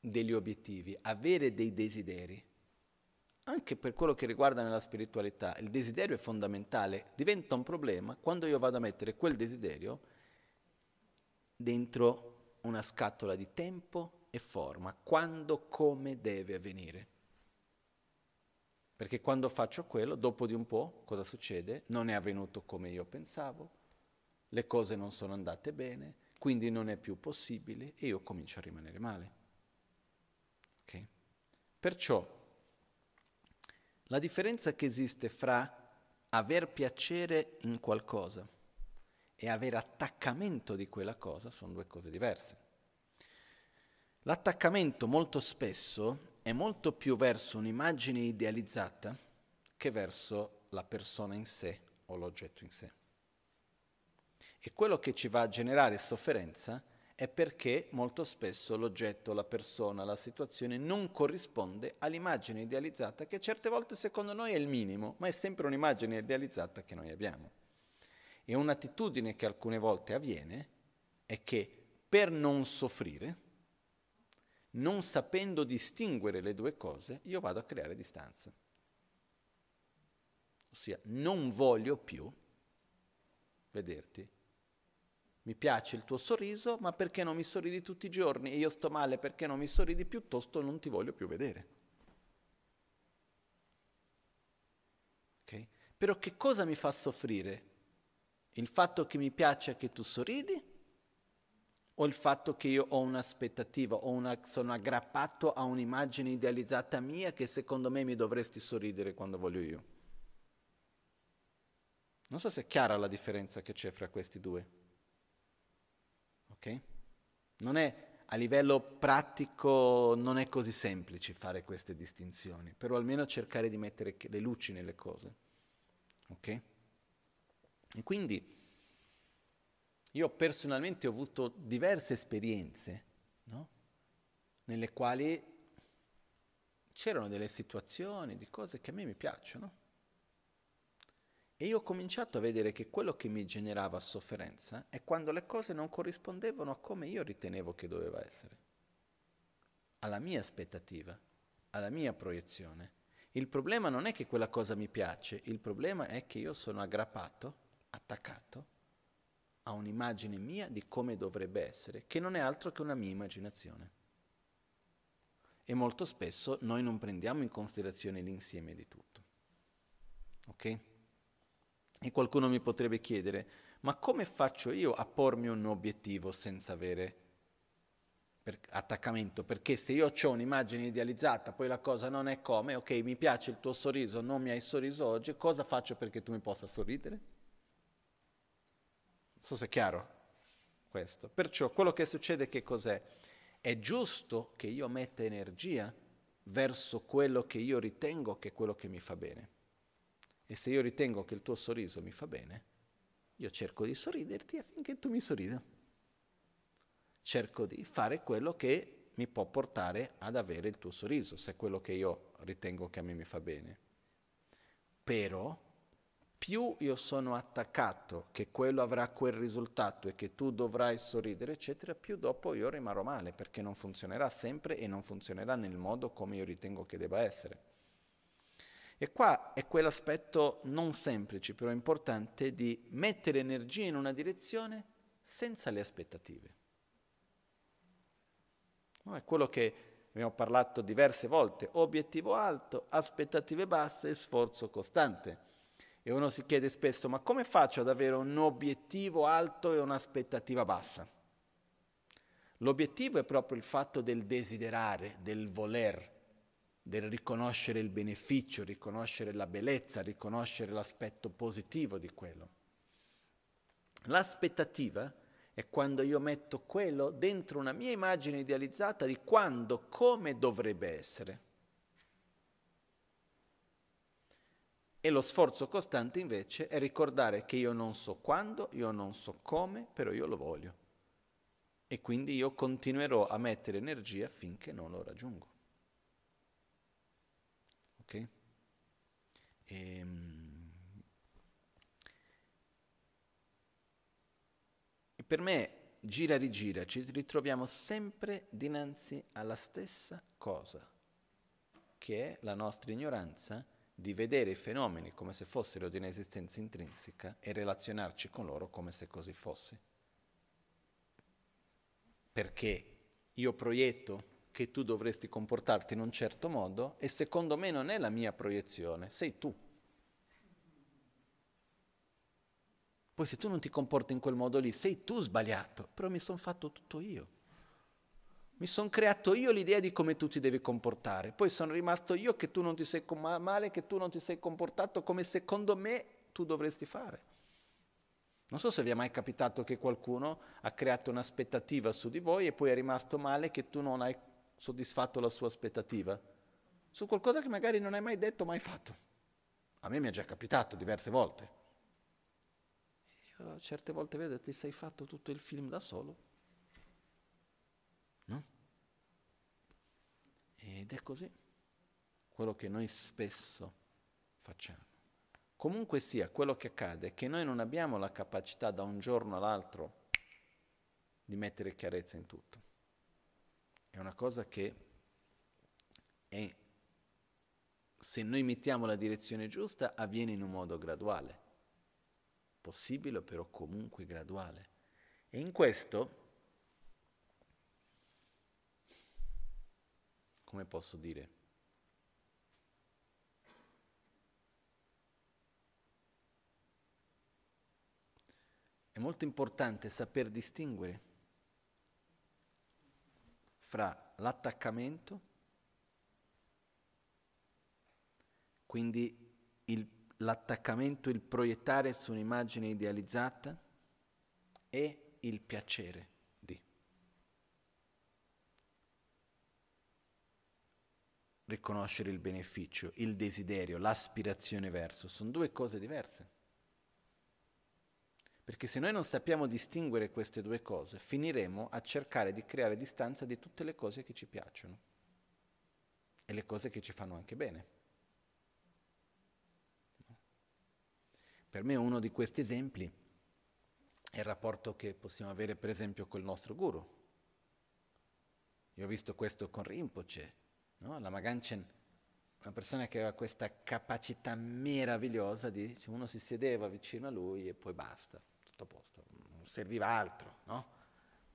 degli obiettivi, avere dei desideri. Anche per quello che riguarda nella spiritualità, il desiderio è fondamentale, diventa un problema quando io vado a mettere quel desiderio dentro una scatola di tempo e forma, quando, come deve avvenire. Perché quando faccio quello, dopo di un po', cosa succede? Non è avvenuto come io pensavo, le cose non sono andate bene, quindi non è più possibile e io comincio a rimanere male. Perciò la differenza che esiste fra aver piacere in qualcosa e avere attaccamento di quella cosa sono due cose diverse. L'attaccamento molto spesso è molto più verso un'immagine idealizzata che verso la persona in sé o l'oggetto in sé. E quello che ci va a generare sofferenza è perché molto spesso l'oggetto, la persona, la situazione non corrisponde all'immagine idealizzata che certe volte secondo noi è il minimo, ma è sempre un'immagine idealizzata che noi abbiamo. E un'attitudine che alcune volte avviene è che per non soffrire, non sapendo distinguere le due cose, io vado a creare distanza. Ossia, non voglio più vederti mi piace il tuo sorriso, ma perché non mi sorridi tutti i giorni e io sto male perché non mi sorridi piuttosto non ti voglio più vedere. Okay? Però che cosa mi fa soffrire? Il fatto che mi piace che tu sorridi? O il fatto che io ho un'aspettativa, o una, sono aggrappato a un'immagine idealizzata mia che secondo me mi dovresti sorridere quando voglio io? Non so se è chiara la differenza che c'è fra questi due. Okay? Non è a livello pratico non è così semplice fare queste distinzioni, però almeno cercare di mettere le luci nelle cose. Ok? E quindi io personalmente ho avuto diverse esperienze, no? Nelle quali c'erano delle situazioni, di cose che a me mi piacciono, e io ho cominciato a vedere che quello che mi generava sofferenza è quando le cose non corrispondevano a come io ritenevo che doveva essere, alla mia aspettativa, alla mia proiezione. Il problema non è che quella cosa mi piace, il problema è che io sono aggrappato, attaccato a un'immagine mia di come dovrebbe essere, che non è altro che una mia immaginazione. E molto spesso noi non prendiamo in considerazione l'insieme di tutto. Ok? E qualcuno mi potrebbe chiedere, ma come faccio io a pormi un obiettivo senza avere per attaccamento? Perché se io ho un'immagine idealizzata, poi la cosa non è come, ok, mi piace il tuo sorriso, non mi hai sorriso oggi, cosa faccio perché tu mi possa sorridere? Non so se è chiaro questo. Perciò quello che succede che cos'è? È giusto che io metta energia verso quello che io ritengo che è quello che mi fa bene. E se io ritengo che il tuo sorriso mi fa bene, io cerco di sorriderti affinché tu mi sorrida. Cerco di fare quello che mi può portare ad avere il tuo sorriso, se è quello che io ritengo che a me mi fa bene. Però più io sono attaccato che quello avrà quel risultato e che tu dovrai sorridere, eccetera, più dopo io rimarrò male, perché non funzionerà sempre e non funzionerà nel modo come io ritengo che debba essere. E qua è quell'aspetto non semplice, però importante, di mettere energia in una direzione senza le aspettative. No, è quello che abbiamo parlato diverse volte, obiettivo alto, aspettative basse e sforzo costante. E uno si chiede spesso, ma come faccio ad avere un obiettivo alto e un'aspettativa bassa? L'obiettivo è proprio il fatto del desiderare, del voler, del riconoscere il beneficio, riconoscere la bellezza, riconoscere l'aspetto positivo di quello. L'aspettativa è quando io metto quello dentro una mia immagine idealizzata di quando, come dovrebbe essere. E lo sforzo costante invece è ricordare che io non so quando, io non so come, però io lo voglio. E quindi io continuerò a mettere energia finché non lo raggiungo. Ok? E, ehm, e per me, gira e rigira, ci ritroviamo sempre dinanzi alla stessa cosa, che è la nostra ignoranza di vedere i fenomeni come se fossero di un'esistenza intrinseca e relazionarci con loro come se così fosse. Perché io proietto che tu dovresti comportarti in un certo modo e secondo me non è la mia proiezione, sei tu. Poi se tu non ti comporti in quel modo lì, sei tu sbagliato, però mi sono fatto tutto io. Mi sono creato io l'idea di come tu ti devi comportare, poi sono rimasto io che tu non ti sei com- male, che tu non ti sei comportato come secondo me tu dovresti fare. Non so se vi è mai capitato che qualcuno ha creato un'aspettativa su di voi e poi è rimasto male che tu non hai soddisfatto la sua aspettativa? Su qualcosa che magari non hai mai detto, mai fatto. A me mi è già capitato diverse volte. Io certe volte vedo che ti sei fatto tutto il film da solo. No? Ed è così. Quello che noi spesso facciamo. Comunque sia, quello che accade è che noi non abbiamo la capacità da un giorno all'altro di mettere chiarezza in tutto. È una cosa che è, se noi mettiamo la direzione giusta, avviene in un modo graduale. Possibile, però comunque graduale. E in questo, come posso dire, è molto importante saper distinguere fra l'attaccamento, quindi il, l'attaccamento, il proiettare su un'immagine idealizzata e il piacere di. Riconoscere il beneficio, il desiderio, l'aspirazione verso, sono due cose diverse. Perché se noi non sappiamo distinguere queste due cose, finiremo a cercare di creare distanza di tutte le cose che ci piacciono e le cose che ci fanno anche bene. Per me uno di questi esempi è il rapporto che possiamo avere per esempio col nostro guru. Io ho visto questo con Rinpoche, no? la Maganchen una persona che aveva questa capacità meravigliosa di, uno si sedeva vicino a lui e poi basta, a posto, non serviva altro, no?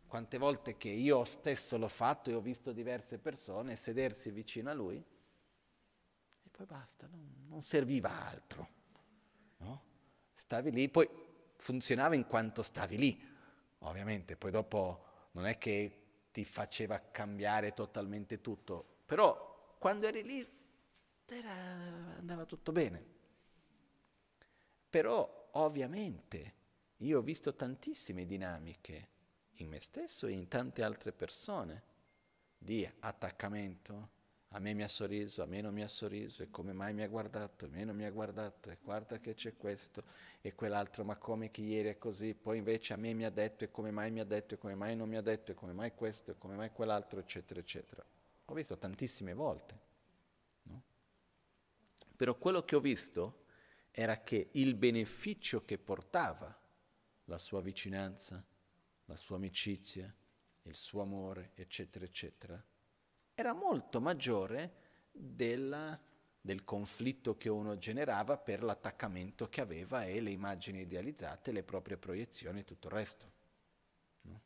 Quante volte che io stesso l'ho fatto e ho visto diverse persone sedersi vicino a lui e poi basta, non, non serviva altro, no? Stavi lì, poi funzionava in quanto stavi lì, ovviamente, poi dopo non è che ti faceva cambiare totalmente tutto, però quando eri lì era, andava tutto bene. Però ovviamente io ho visto tantissime dinamiche in me stesso e in tante altre persone di attaccamento. A me mi ha sorriso, a me non mi ha sorriso, e come mai mi ha guardato, a me non mi ha guardato, e guarda che c'è questo e quell'altro, ma come che ieri è così, poi invece a me mi ha detto, e come mai mi ha detto, e come mai non mi ha detto, e come mai questo, e come mai quell'altro, eccetera, eccetera. Ho visto tantissime volte. Però quello che ho visto era che il beneficio che portava la sua vicinanza, la sua amicizia, il suo amore, eccetera, eccetera, era molto maggiore della, del conflitto che uno generava per l'attaccamento che aveva e le immagini idealizzate, le proprie proiezioni e tutto il resto. No?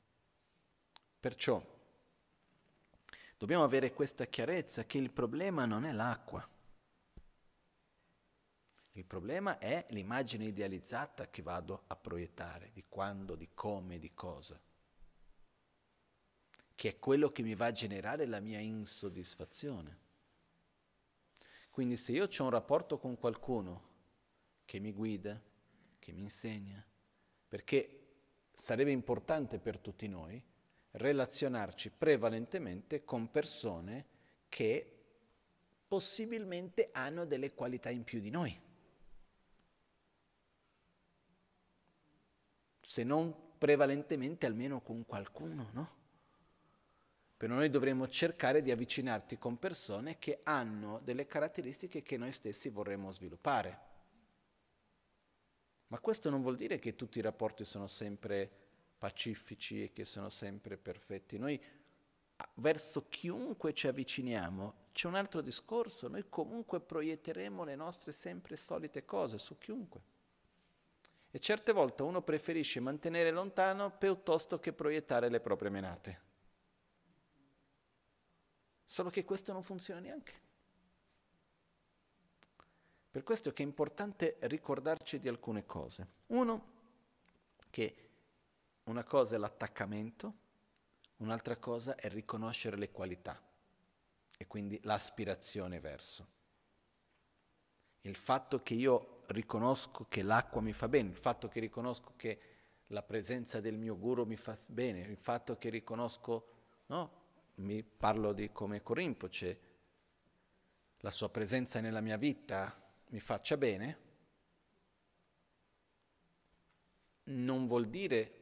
Perciò dobbiamo avere questa chiarezza che il problema non è l'acqua il problema è l'immagine idealizzata che vado a proiettare di quando, di come, di cosa, che è quello che mi va a generare la mia insoddisfazione. Quindi se io ho un rapporto con qualcuno che mi guida, che mi insegna, perché sarebbe importante per tutti noi relazionarci prevalentemente con persone che possibilmente hanno delle qualità in più di noi. Se non prevalentemente almeno con qualcuno, no? Però noi dovremmo cercare di avvicinarti con persone che hanno delle caratteristiche che noi stessi vorremmo sviluppare. Ma questo non vuol dire che tutti i rapporti sono sempre pacifici e che sono sempre perfetti. Noi verso chiunque ci avviciniamo c'è un altro discorso, noi comunque proietteremo le nostre sempre solite cose su chiunque. E certe volte uno preferisce mantenere lontano piuttosto che proiettare le proprie menate. Solo che questo non funziona neanche. Per questo è che è importante ricordarci di alcune cose. Uno, che una cosa è l'attaccamento, un'altra cosa è riconoscere le qualità e quindi l'aspirazione verso. Il fatto che io riconosco che l'acqua mi fa bene, il fatto che riconosco che la presenza del mio guru mi fa bene, il fatto che riconosco, no, mi parlo di come Corimpoce, la sua presenza nella mia vita mi faccia bene, non vuol dire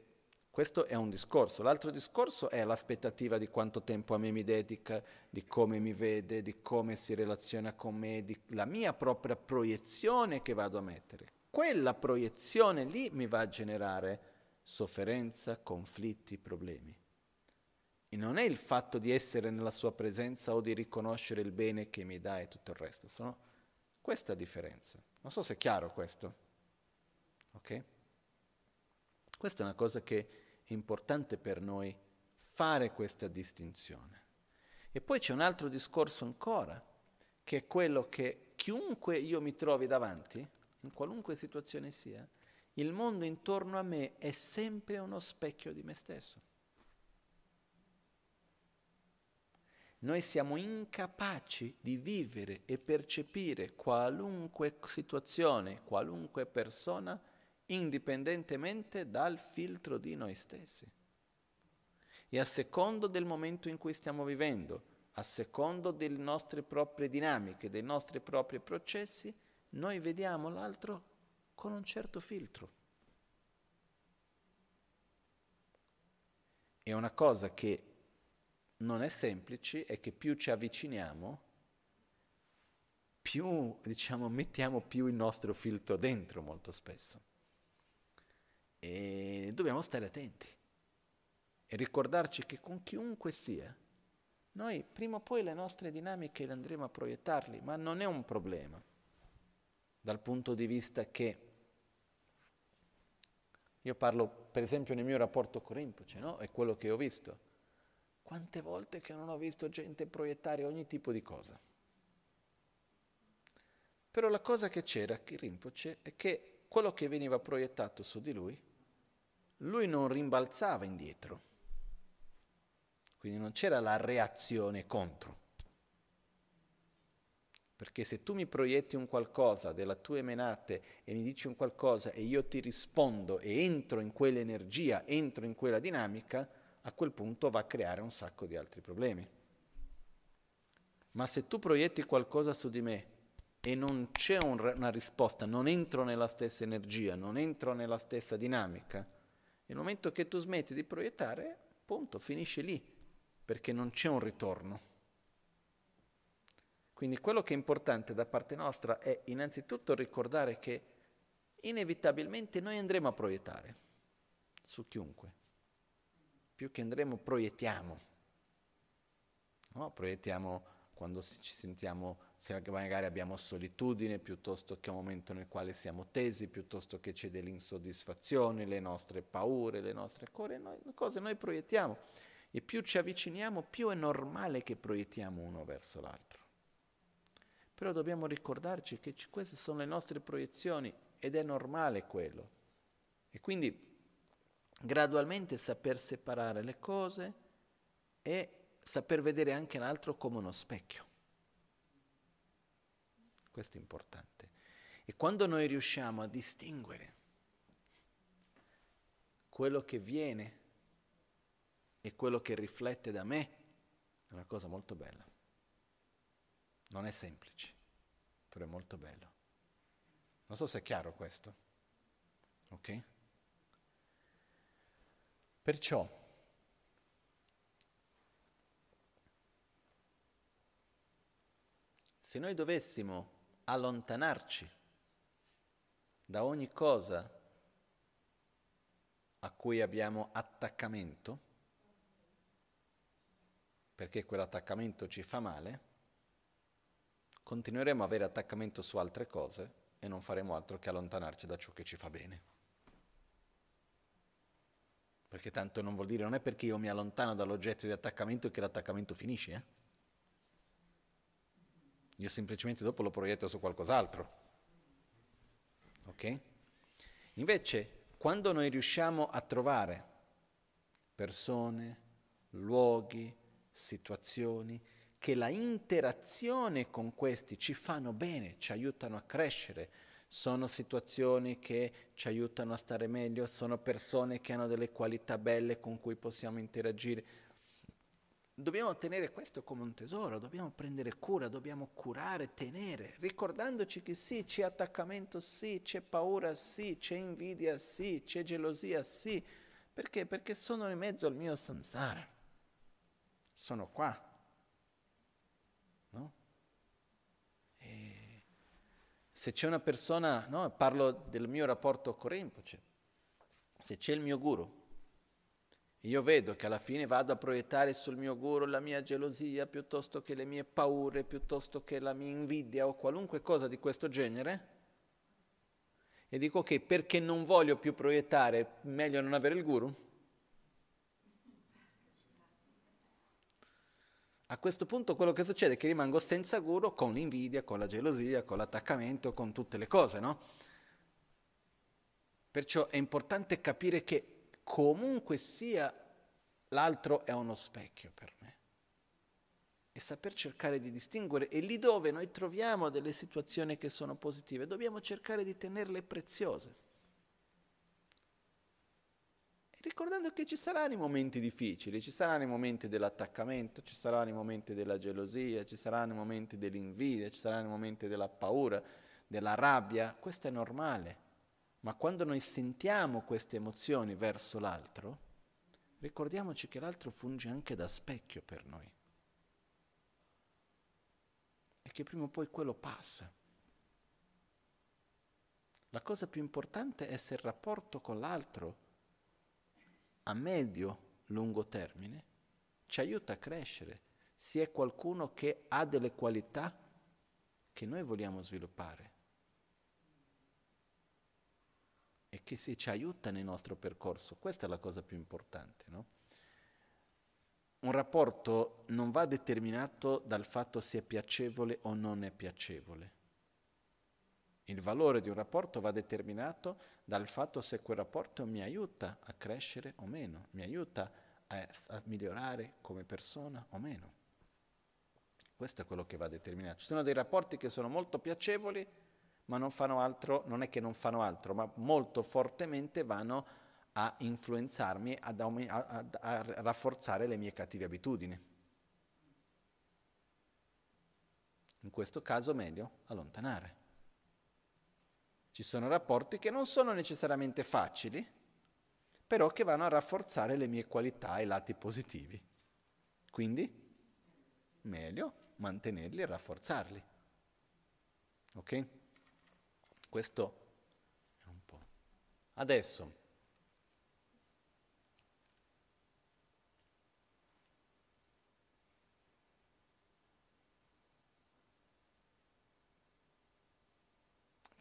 questo è un discorso. L'altro discorso è l'aspettativa di quanto tempo a me mi dedica, di come mi vede, di come si relaziona con me, di la mia propria proiezione che vado a mettere. Quella proiezione lì mi va a generare sofferenza, conflitti, problemi. E non è il fatto di essere nella sua presenza o di riconoscere il bene che mi dà e tutto il resto. Sono questa differenza. Non so se è chiaro questo. Ok? Questa è una cosa che importante per noi fare questa distinzione. E poi c'è un altro discorso ancora, che è quello che chiunque io mi trovi davanti, in qualunque situazione sia, il mondo intorno a me è sempre uno specchio di me stesso. Noi siamo incapaci di vivere e percepire qualunque situazione, qualunque persona indipendentemente dal filtro di noi stessi. E a secondo del momento in cui stiamo vivendo, a secondo delle nostre proprie dinamiche, dei nostri propri processi, noi vediamo l'altro con un certo filtro. E una cosa che non è semplice è che più ci avviciniamo, più diciamo, mettiamo più il nostro filtro dentro molto spesso. E dobbiamo stare attenti e ricordarci che con chiunque sia, noi prima o poi le nostre dinamiche le andremo a proiettarli, ma non è un problema dal punto di vista che io parlo per esempio nel mio rapporto con Rinpoche, no? È quello che ho visto. Quante volte che non ho visto gente proiettare ogni tipo di cosa. Però la cosa che c'era che Rinpoche è che quello che veniva proiettato su di lui, lui non rimbalzava indietro. Quindi non c'era la reazione contro. Perché se tu mi proietti un qualcosa della tua emenate e mi dici un qualcosa e io ti rispondo e entro in quell'energia, entro in quella dinamica, a quel punto va a creare un sacco di altri problemi. Ma se tu proietti qualcosa su di me e non c'è un, una risposta, non entro nella stessa energia, non entro nella stessa dinamica, nel momento che tu smetti di proiettare, punto, finisce lì, perché non c'è un ritorno. Quindi quello che è importante da parte nostra è innanzitutto ricordare che inevitabilmente noi andremo a proiettare su chiunque. Più che andremo, proiettiamo. No? Proiettiamo quando ci sentiamo, se magari abbiamo solitudine, piuttosto che un momento nel quale siamo tesi, piuttosto che c'è dell'insoddisfazione, le nostre paure, le nostre cose, noi, cose noi proiettiamo. E più ci avviciniamo, più è normale che proiettiamo uno verso l'altro. Però dobbiamo ricordarci che queste sono le nostre proiezioni ed è normale quello. E quindi gradualmente saper separare le cose e saper vedere anche l'altro come uno specchio. Questo è importante. E quando noi riusciamo a distinguere quello che viene e quello che riflette da me, è una cosa molto bella. Non è semplice, però è molto bello. Non so se è chiaro questo. Ok? Perciò, se noi dovessimo allontanarci da ogni cosa a cui abbiamo attaccamento, perché quell'attaccamento ci fa male, continueremo ad avere attaccamento su altre cose e non faremo altro che allontanarci da ciò che ci fa bene. Perché tanto non vuol dire, non è perché io mi allontano dall'oggetto di attaccamento che l'attaccamento finisce. Eh? Io semplicemente dopo lo proietto su qualcos'altro. Ok? Invece, quando noi riusciamo a trovare persone, luoghi, situazioni che la interazione con questi ci fanno bene, ci aiutano a crescere, sono situazioni che ci aiutano a stare meglio, sono persone che hanno delle qualità belle con cui possiamo interagire. Dobbiamo tenere questo come un tesoro, dobbiamo prendere cura, dobbiamo curare, tenere, ricordandoci che sì, c'è attaccamento, sì, c'è paura, sì, c'è invidia, sì, c'è gelosia, sì. Perché? Perché sono in mezzo al mio samsara. Sono qua, se c'è una persona, no, parlo del mio rapporto con Rinpoche, se c'è il mio guru, io vedo che alla fine vado a proiettare sul mio guru la mia gelosia piuttosto che le mie paure, piuttosto che la mia invidia o qualunque cosa di questo genere, e dico ok, perché non voglio più proiettare, meglio non avere il guru? A questo punto quello che succede è che rimango senza guru con l'invidia, con la gelosia, con l'attaccamento, con tutte le cose, no? Perciò è importante capire che comunque sia l'altro è uno specchio per me. E saper cercare di distinguere e lì dove noi troviamo delle situazioni che sono positive, dobbiamo cercare di tenerle preziose ricordando che ci saranno i momenti difficili, ci saranno i momenti dell'attaccamento, ci saranno i momenti della gelosia, ci saranno i momenti dell'invidia, ci saranno i momenti della paura, della rabbia, questo è normale. Ma quando noi sentiamo queste emozioni verso l'altro, ricordiamoci che l'altro funge anche da specchio per noi. E che prima o poi quello passa. La cosa più importante è se il rapporto con l'altro a medio-lungo termine ci aiuta a crescere, se è qualcuno che ha delle qualità che noi vogliamo sviluppare e che si ci aiuta nel nostro percorso. Questa è la cosa più importante, no? Un rapporto non va determinato dal fatto se è piacevole o non è piacevole. Il valore di un rapporto va determinato dal fatto se quel rapporto mi aiuta a crescere o meno, mi aiuta a, a migliorare come persona o meno. Questo è quello che va determinato. Ci sono dei rapporti che sono molto piacevoli, ma non fanno altro, non è che non fanno altro, ma molto fortemente vanno a influenzarmi, ad, a, a, a rafforzare le mie cattive abitudini. In questo caso meglio allontanare. Ci sono rapporti che non sono necessariamente facili, però che vanno a rafforzare le mie qualità e lati positivi. Quindi meglio mantenerli e rafforzarli. Ok? Questo è un po'. Adesso,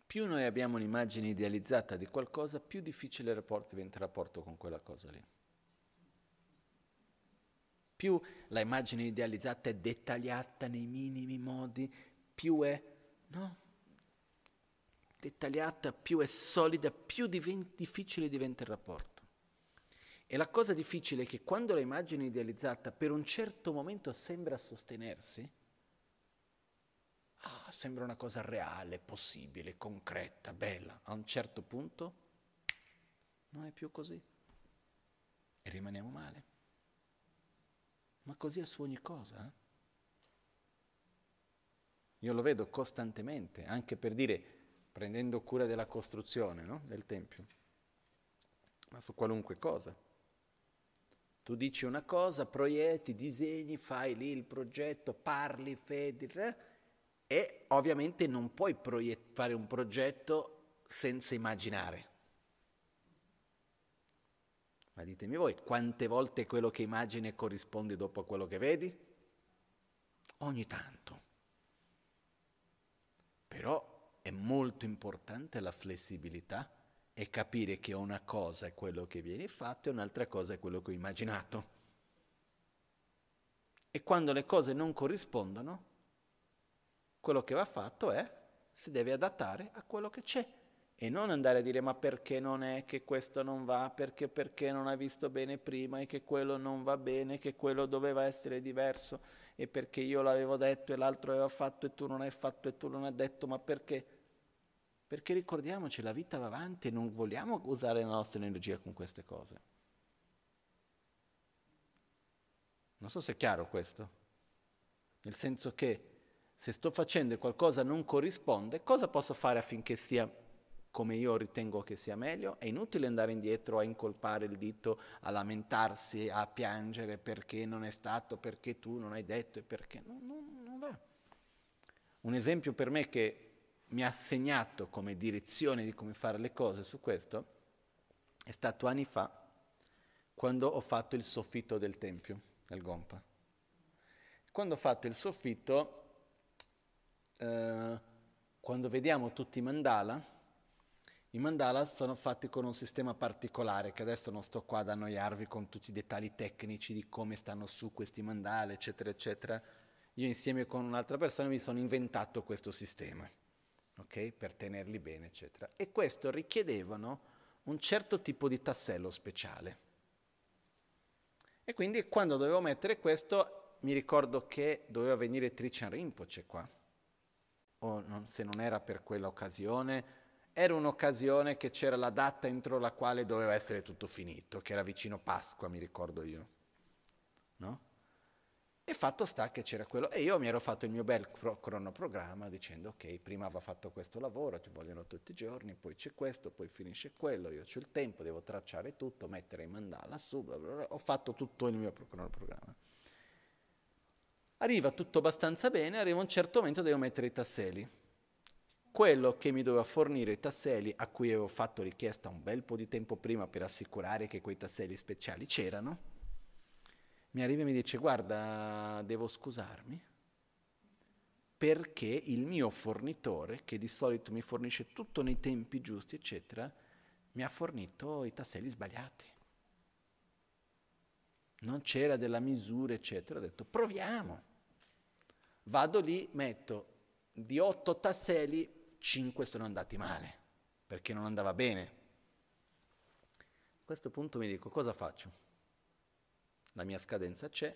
più noi abbiamo un'immagine idealizzata di qualcosa, più difficile il rapporto, diventa il rapporto con quella cosa lì. Più la immagine idealizzata è dettagliata nei minimi modi, più è no, dettagliata, più è solida, più diventa, difficile diventa il rapporto. E la cosa difficile è che quando l'immagine idealizzata per un certo momento sembra sostenersi, ah, sembra una cosa reale, possibile, concreta, bella, a un certo punto non è più così e rimaniamo male. Ma così è su ogni cosa. Eh? Io lo vedo costantemente, anche per dire, prendendo cura della costruzione no? del Tempio, ma su qualunque cosa. Tu dici una cosa, proietti, disegni, fai lì il progetto, parli, fedi, e ovviamente non puoi proiett- fare un progetto senza immaginare. Ma ditemi voi, quante volte quello che immagini corrisponde dopo a quello che vedi? Ogni tanto. Però è molto importante la flessibilità e capire che una cosa è quello che viene fatto e un'altra cosa è quello che ho immaginato. E quando le cose non corrispondono, quello che va fatto è si deve adattare a quello che c'è e non andare a dire ma perché non è che questo non va, perché, perché non hai visto bene prima e che quello non va bene, che quello doveva essere diverso e perché io l'avevo detto e l'altro aveva fatto e tu non hai fatto e tu non hai detto, ma perché? Perché ricordiamoci, la vita va avanti e non vogliamo usare la nostra energia con queste cose. Non so se è chiaro questo, nel senso che se sto facendo e qualcosa non corrisponde, cosa posso fare affinché sia come io ritengo che sia meglio, è inutile andare indietro a incolpare il dito, a lamentarsi, a piangere perché non è stato, perché tu non hai detto e perché non, non, non va. Un esempio per me che mi ha segnato come direzione di come fare le cose su questo è stato anni fa, quando ho fatto il soffitto del Tempio, del Gompa. Quando ho fatto il soffitto, eh, quando vediamo tutti i mandala, i mandala sono fatti con un sistema particolare che adesso non sto qua ad annoiarvi con tutti i dettagli tecnici di come stanno su questi mandala, eccetera, eccetera. Io insieme con un'altra persona mi sono inventato questo sistema, ok? Per tenerli bene, eccetera. E questo richiedevano un certo tipo di tassello speciale. E quindi quando dovevo mettere questo, mi ricordo che doveva venire Trichan Rinpoche qua. O non, se non era per quell'occasione, era un'occasione che c'era la data entro la quale doveva essere tutto finito, che era vicino Pasqua, mi ricordo io. No? E fatto sta che c'era quello, e io mi ero fatto il mio bel cronoprogramma dicendo ok, prima va fatto questo lavoro, ci vogliono tutti i giorni, poi c'è questo, poi finisce quello, io ho il tempo, devo tracciare tutto, mettere in mandala su, bla bla bla, ho fatto tutto il mio cronoprogramma. Arriva tutto abbastanza bene, arriva un certo momento, devo mettere i tasselli. Quello che mi doveva fornire i tasselli a cui avevo fatto richiesta un bel po' di tempo prima per assicurare che quei tasselli speciali c'erano, mi arriva e mi dice guarda, devo scusarmi perché il mio fornitore, che di solito mi fornisce tutto nei tempi giusti, eccetera, mi ha fornito i tasselli sbagliati. Non c'era della misura, eccetera. Ho detto proviamo. Vado lì, metto di otto tasselli, cinque sono andati male, perché non andava bene. A questo punto mi dico cosa faccio? La mia scadenza c'è,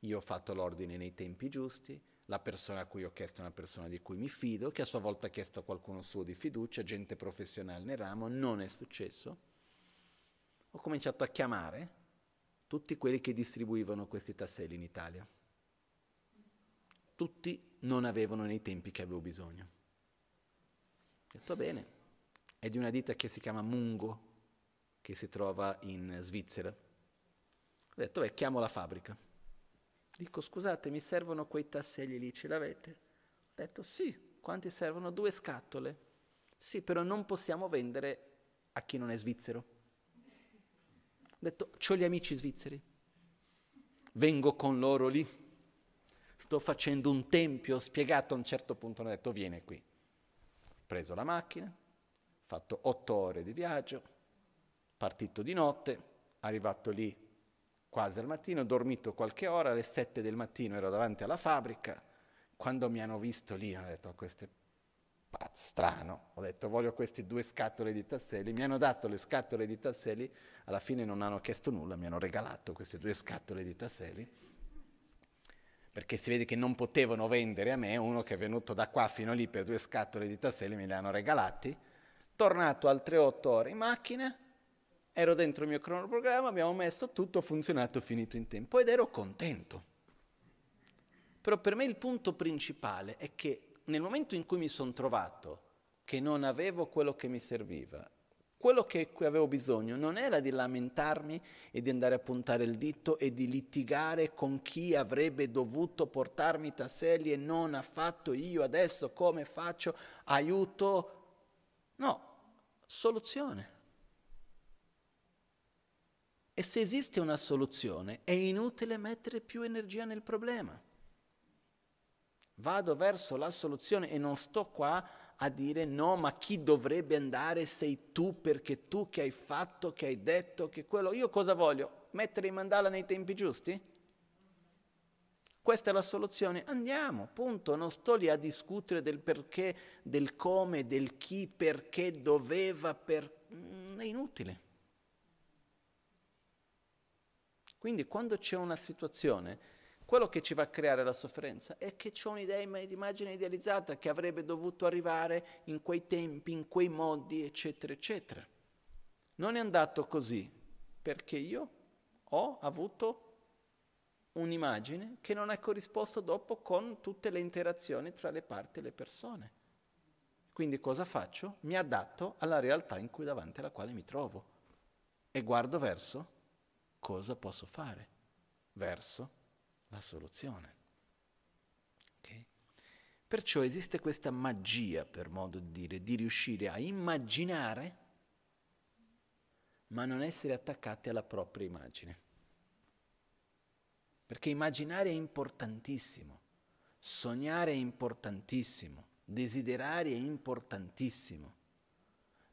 io ho fatto l'ordine nei tempi giusti, la persona a cui ho chiesto è una persona di cui mi fido, che a sua volta ha chiesto a qualcuno suo di fiducia, gente professionale nel ramo, non è successo. Ho cominciato a chiamare tutti quelli che distribuivano questi tasselli in Italia. Tutti non avevano nei tempi che avevo bisogno. Ho detto bene, è di una ditta che si chiama Mungo, che si trova in Svizzera. Ho detto, beh, chiamo la fabbrica. Dico, scusate, mi servono quei tasselli lì, ce l'avete? Ho detto, sì, quanti servono? Due scatole. Sì, però non possiamo vendere a chi non è svizzero. Ho detto, ho gli amici svizzeri. Vengo con loro lì. Sto facendo un tempio, ho spiegato a un certo punto, hanno detto, viene qui. Ho preso la macchina, ho fatto otto ore di viaggio, partito di notte, arrivato lì quasi al mattino, ho dormito qualche ora, alle sette del mattino ero davanti alla fabbrica, quando mi hanno visto lì ho detto questo è strano, ho detto voglio queste due scatole di tasselli, mi hanno dato le scatole di tasselli, alla fine non hanno chiesto nulla, mi hanno regalato queste due scatole di tasselli, perché si vede che non potevano vendere a me, uno che è venuto da qua fino lì per due scatole di tasselli me le hanno regalati, tornato altre otto ore in macchina, ero dentro il mio cronoprogramma, abbiamo messo tutto, ha funzionato, finito in tempo ed ero contento. Però per me il punto principale è che nel momento in cui mi sono trovato che non avevo quello che mi serviva, quello che avevo bisogno non era di lamentarmi e di andare a puntare il dito e di litigare con chi avrebbe dovuto portarmi i tasselli e non ha fatto io adesso come faccio, aiuto. No, soluzione. E se esiste una soluzione, è inutile mettere più energia nel problema. Vado verso la soluzione e non sto qua a dire no, ma chi dovrebbe andare sei tu perché tu che hai fatto, che hai detto, che quello... Io cosa voglio? Mettere i mandala nei tempi giusti? Questa è la soluzione? Andiamo, punto. Non sto lì a discutere del perché, del come, del chi, perché doveva, per... Mm, è inutile. Quindi quando c'è una situazione, quello che ci va a creare la sofferenza è che c'è un'idea, un'immagine idealizzata che avrebbe dovuto arrivare in quei tempi, in quei modi, eccetera, eccetera. Non è andato così perché io ho avuto un'immagine che non è corrisposta dopo con tutte le interazioni tra le parti e le persone. Quindi cosa faccio? Mi adatto alla realtà in cui davanti alla quale mi trovo e guardo verso cosa posso fare verso la soluzione. Okay? Perciò esiste questa magia, per modo di dire, di riuscire a immaginare, ma non essere attaccati alla propria immagine. Perché immaginare è importantissimo, sognare è importantissimo, desiderare è importantissimo,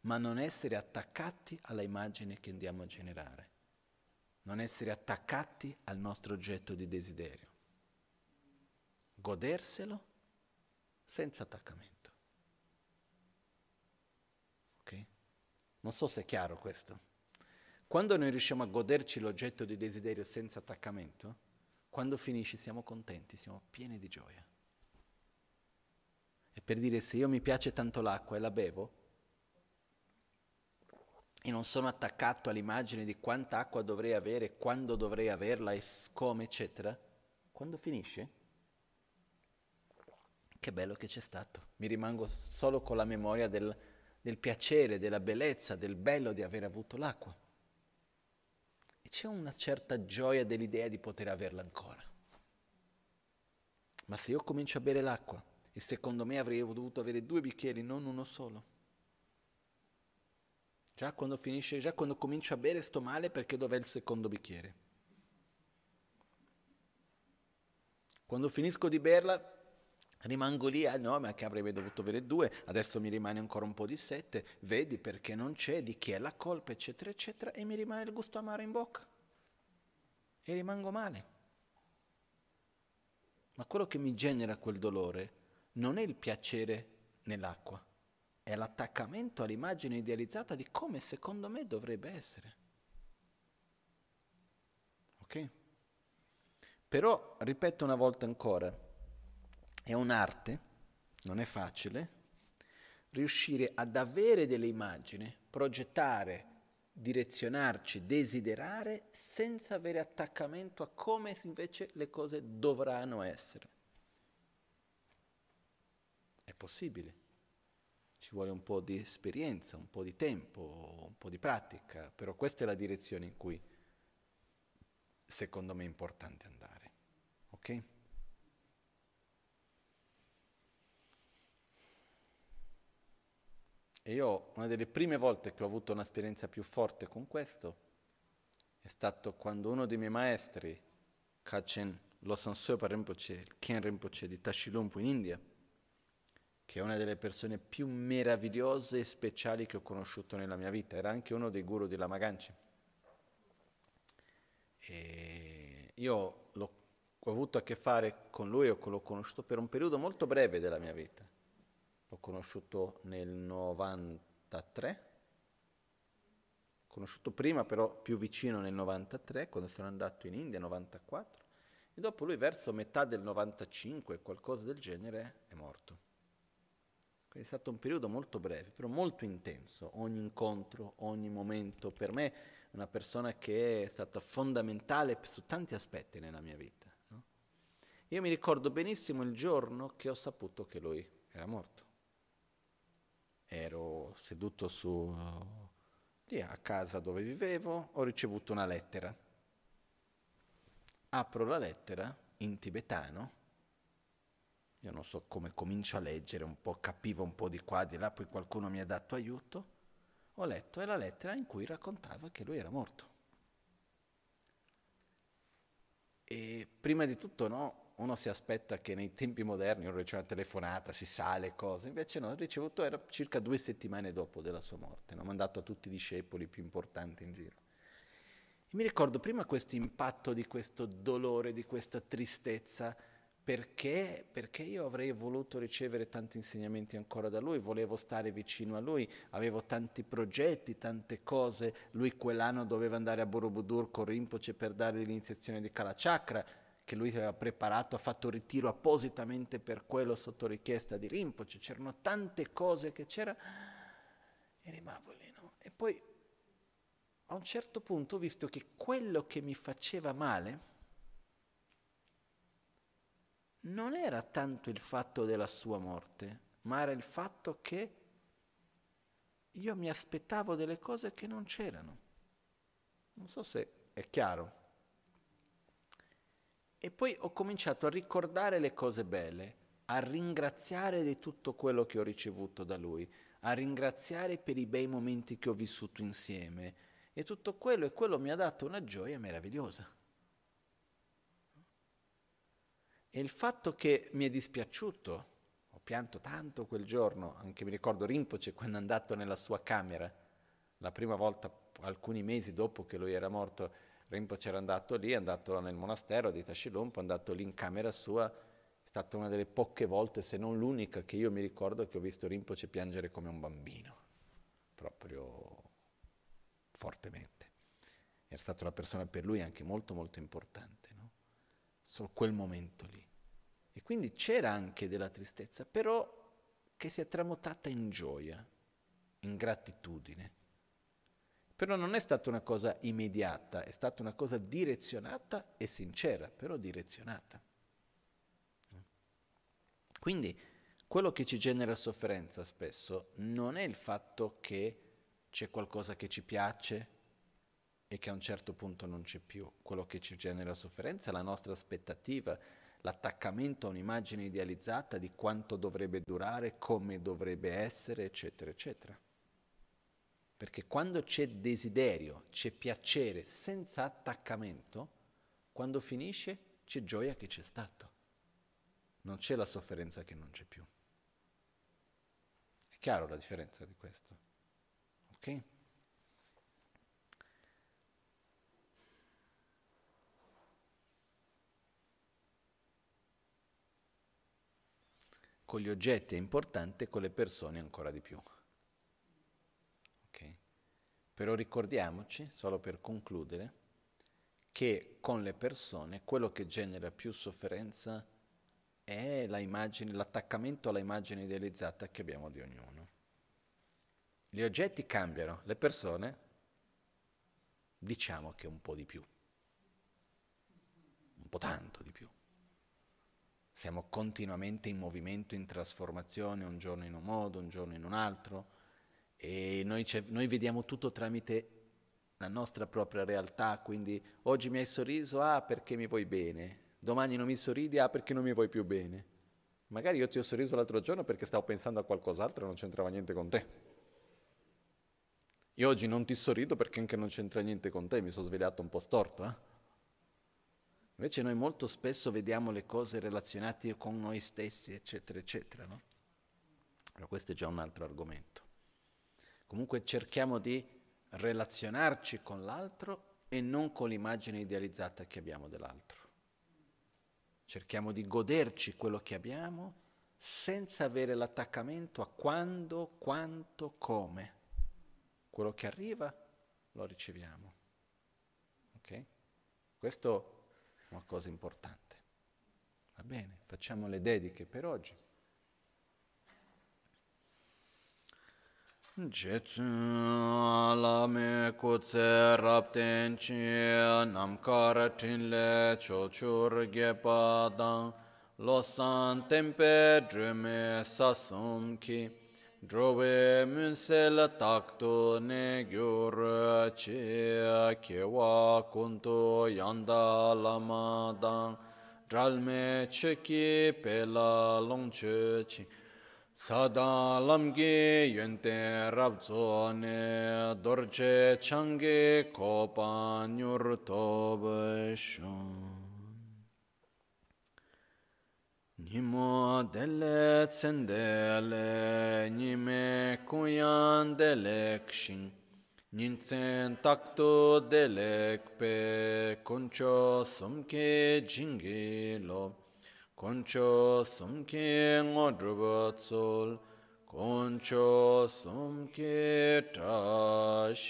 ma non essere attaccati alla immagine che andiamo a generare non essere attaccati al nostro oggetto di desiderio, goderselo senza attaccamento. Ok? Non so se è chiaro questo. Quando noi riusciamo a goderci l'oggetto di desiderio senza attaccamento, quando finisce siamo contenti, siamo pieni di gioia. E per dire se io mi piace tanto l'acqua e la bevo, e non sono attaccato all'immagine di quanta acqua dovrei avere, quando dovrei averla e come, eccetera, quando finisce, che bello che c'è stato. Mi rimango solo con la memoria del, del piacere, della bellezza, del bello di aver avuto l'acqua. E c'è una certa gioia dell'idea di poter averla ancora. Ma se io comincio a bere l'acqua, e secondo me avrei dovuto avere due bicchieri, non uno solo, Già quando finisce, già quando comincio a bere sto male perché dov'è il secondo bicchiere? Quando finisco di berla rimango lì, ah no, ma che avrebbe dovuto avere due, adesso mi rimane ancora un po' di sette, vedi perché non c'è, di chi è la colpa, eccetera, eccetera, e mi rimane il gusto amaro in bocca. E rimango male. Ma quello che mi genera quel dolore non è il piacere nell'acqua, è l'attaccamento all'immagine idealizzata di come secondo me dovrebbe essere. Ok? Però, ripeto una volta ancora, è un'arte, non è facile, riuscire ad avere delle immagini, progettare, direzionarci, desiderare senza avere attaccamento a come invece le cose dovranno essere. È possibile. Ci vuole un po' di esperienza, un po' di tempo, un po' di pratica, però questa è la direzione in cui secondo me è importante andare. Ok? E io una delle prime volte che ho avuto un'esperienza più forte con questo è stato quando uno dei miei maestri, Kachen Losan Sopa Rinpoche, Ken Rinpoche di Tashilumpu in India, che è una delle persone più meravigliose e speciali che ho conosciuto nella mia vita, era anche uno dei guru di Lama Ganci. E io ho avuto a che fare con lui, l'ho conosciuto per un periodo molto breve della mia vita. L'ho conosciuto nel 93, conosciuto prima però più vicino nel 93, quando sono andato in India, 94, e dopo lui verso metà del 95, qualcosa del genere, è morto. Quindi è stato un periodo molto breve, però molto intenso, ogni incontro, ogni momento, per me una persona che è stata fondamentale su tanti aspetti nella mia vita. No? Io mi ricordo benissimo il giorno che ho saputo che lui era morto. Ero seduto su, lì a casa dove vivevo, ho ricevuto una lettera. Apro la lettera in tibetano, io non so come comincio a leggere, un po' capivo un po' di qua, di là, poi qualcuno mi ha dato aiuto ho letto è la lettera in cui raccontava che lui era morto. E prima di tutto no, uno si aspetta che nei tempi moderni uno riceve una telefonata, si sale, cose, invece no, ho ricevuto, era circa due settimane dopo della sua morte, l'ho mandato a tutti i discepoli più importanti in giro. E mi ricordo prima questo impatto di questo dolore, di questa tristezza, perché? Perché io avrei voluto ricevere tanti insegnamenti ancora da lui, volevo stare vicino a lui, avevo tanti progetti, tante cose. Lui quell'anno doveva andare a Borobudur con Rinpoche per dare l'iniziazione di Kalachakra, che lui aveva preparato, ha fatto ritiro appositamente per quello sotto richiesta di Rinpoche. C'erano tante cose che c'era e rimango lì, no? E poi a un certo punto ho visto che quello che mi faceva male non era tanto il fatto della sua morte, ma era il fatto che io mi aspettavo delle cose che non c'erano. Non so se è chiaro. E poi ho cominciato a ricordare le cose belle, a ringraziare di tutto quello che ho ricevuto da lui, a ringraziare per i bei momenti che ho vissuto insieme. E tutto quello e quello mi ha dato una gioia meravigliosa. E il fatto che mi è dispiaciuto, ho pianto tanto quel giorno, anche mi ricordo Rinpoche quando è andato nella sua camera, la prima volta, alcuni mesi dopo che lui era morto, Rinpoche era andato lì, è andato nel monastero di Tashilumpo, è andato lì in camera sua, è stata una delle poche volte, se non l'unica, che io mi ricordo che ho visto Rinpoche piangere come un bambino, proprio fortemente. Era stata una persona per lui anche molto molto importante? Solo quel momento lì. E quindi c'era anche della tristezza, però che si è tramutata in gioia, in gratitudine. Però non è stata una cosa immediata, è stata una cosa direzionata e sincera, però direzionata. Quindi quello che ci genera sofferenza spesso non è il fatto che c'è qualcosa che ci piace e che a un certo punto non c'è più. Quello che ci genera sofferenza la nostra aspettativa l'attaccamento a un'immagine idealizzata di quanto dovrebbe durare, come dovrebbe essere, eccetera, eccetera. Perché quando c'è desiderio, c'è piacere senza attaccamento, quando finisce c'è gioia che c'è stato. non c'è la sofferenza che non c'è più. È chiaro la differenza di questo? Ok? Con gli oggetti è importante, con le persone ancora di più. Okay? Però ricordiamoci, solo per concludere, che con le persone quello che genera più sofferenza è l'attaccamento alla immagine idealizzata che abbiamo di ognuno. Gli oggetti cambiano, le persone diciamo che un po' di più, un po' tanto di più. Siamo continuamente in movimento, in trasformazione, un giorno in un modo, un giorno in un altro, e noi, noi vediamo tutto tramite la nostra propria realtà, quindi oggi mi hai sorriso, ah perché mi vuoi bene, domani non mi sorridi, ah perché non mi vuoi più bene. Magari io ti ho sorriso l'altro giorno perché stavo pensando a qualcos'altro e non c'entrava niente con te. Io oggi non ti sorrido perché anche non c'entra niente con te, mi sono svegliato un po' storto. Eh? Invece noi molto spesso vediamo le cose relazionate con noi stessi, eccetera, eccetera. No? Però questo è già un altro argomento. Comunque cerchiamo di relazionarci con l'altro e non con l'immagine idealizzata che abbiamo dell'altro. Cerchiamo di goderci quello che abbiamo senza avere l'attaccamento a quando, quanto, come. Quello che arriva lo riceviamo. Ok? Questo una cosa importante. Va bene, facciamo le dediche per oggi. Jechun lame kutse rapten chi namkar tinle chochur gepa dang losan tempe drume sasum ki drove munsel takto ne gyur chi kewa kunto yanda lama dang dralme cheki pela longche chi Sada lamge yente rabzo ne dorje change kopa nyur tobashon. Nimo dele tsendele nime kuyan delek shin. Nintzen takto delek pe koncho sumke jingi lo. Concho sumke ngodruba tsol, concho sumke tashisho.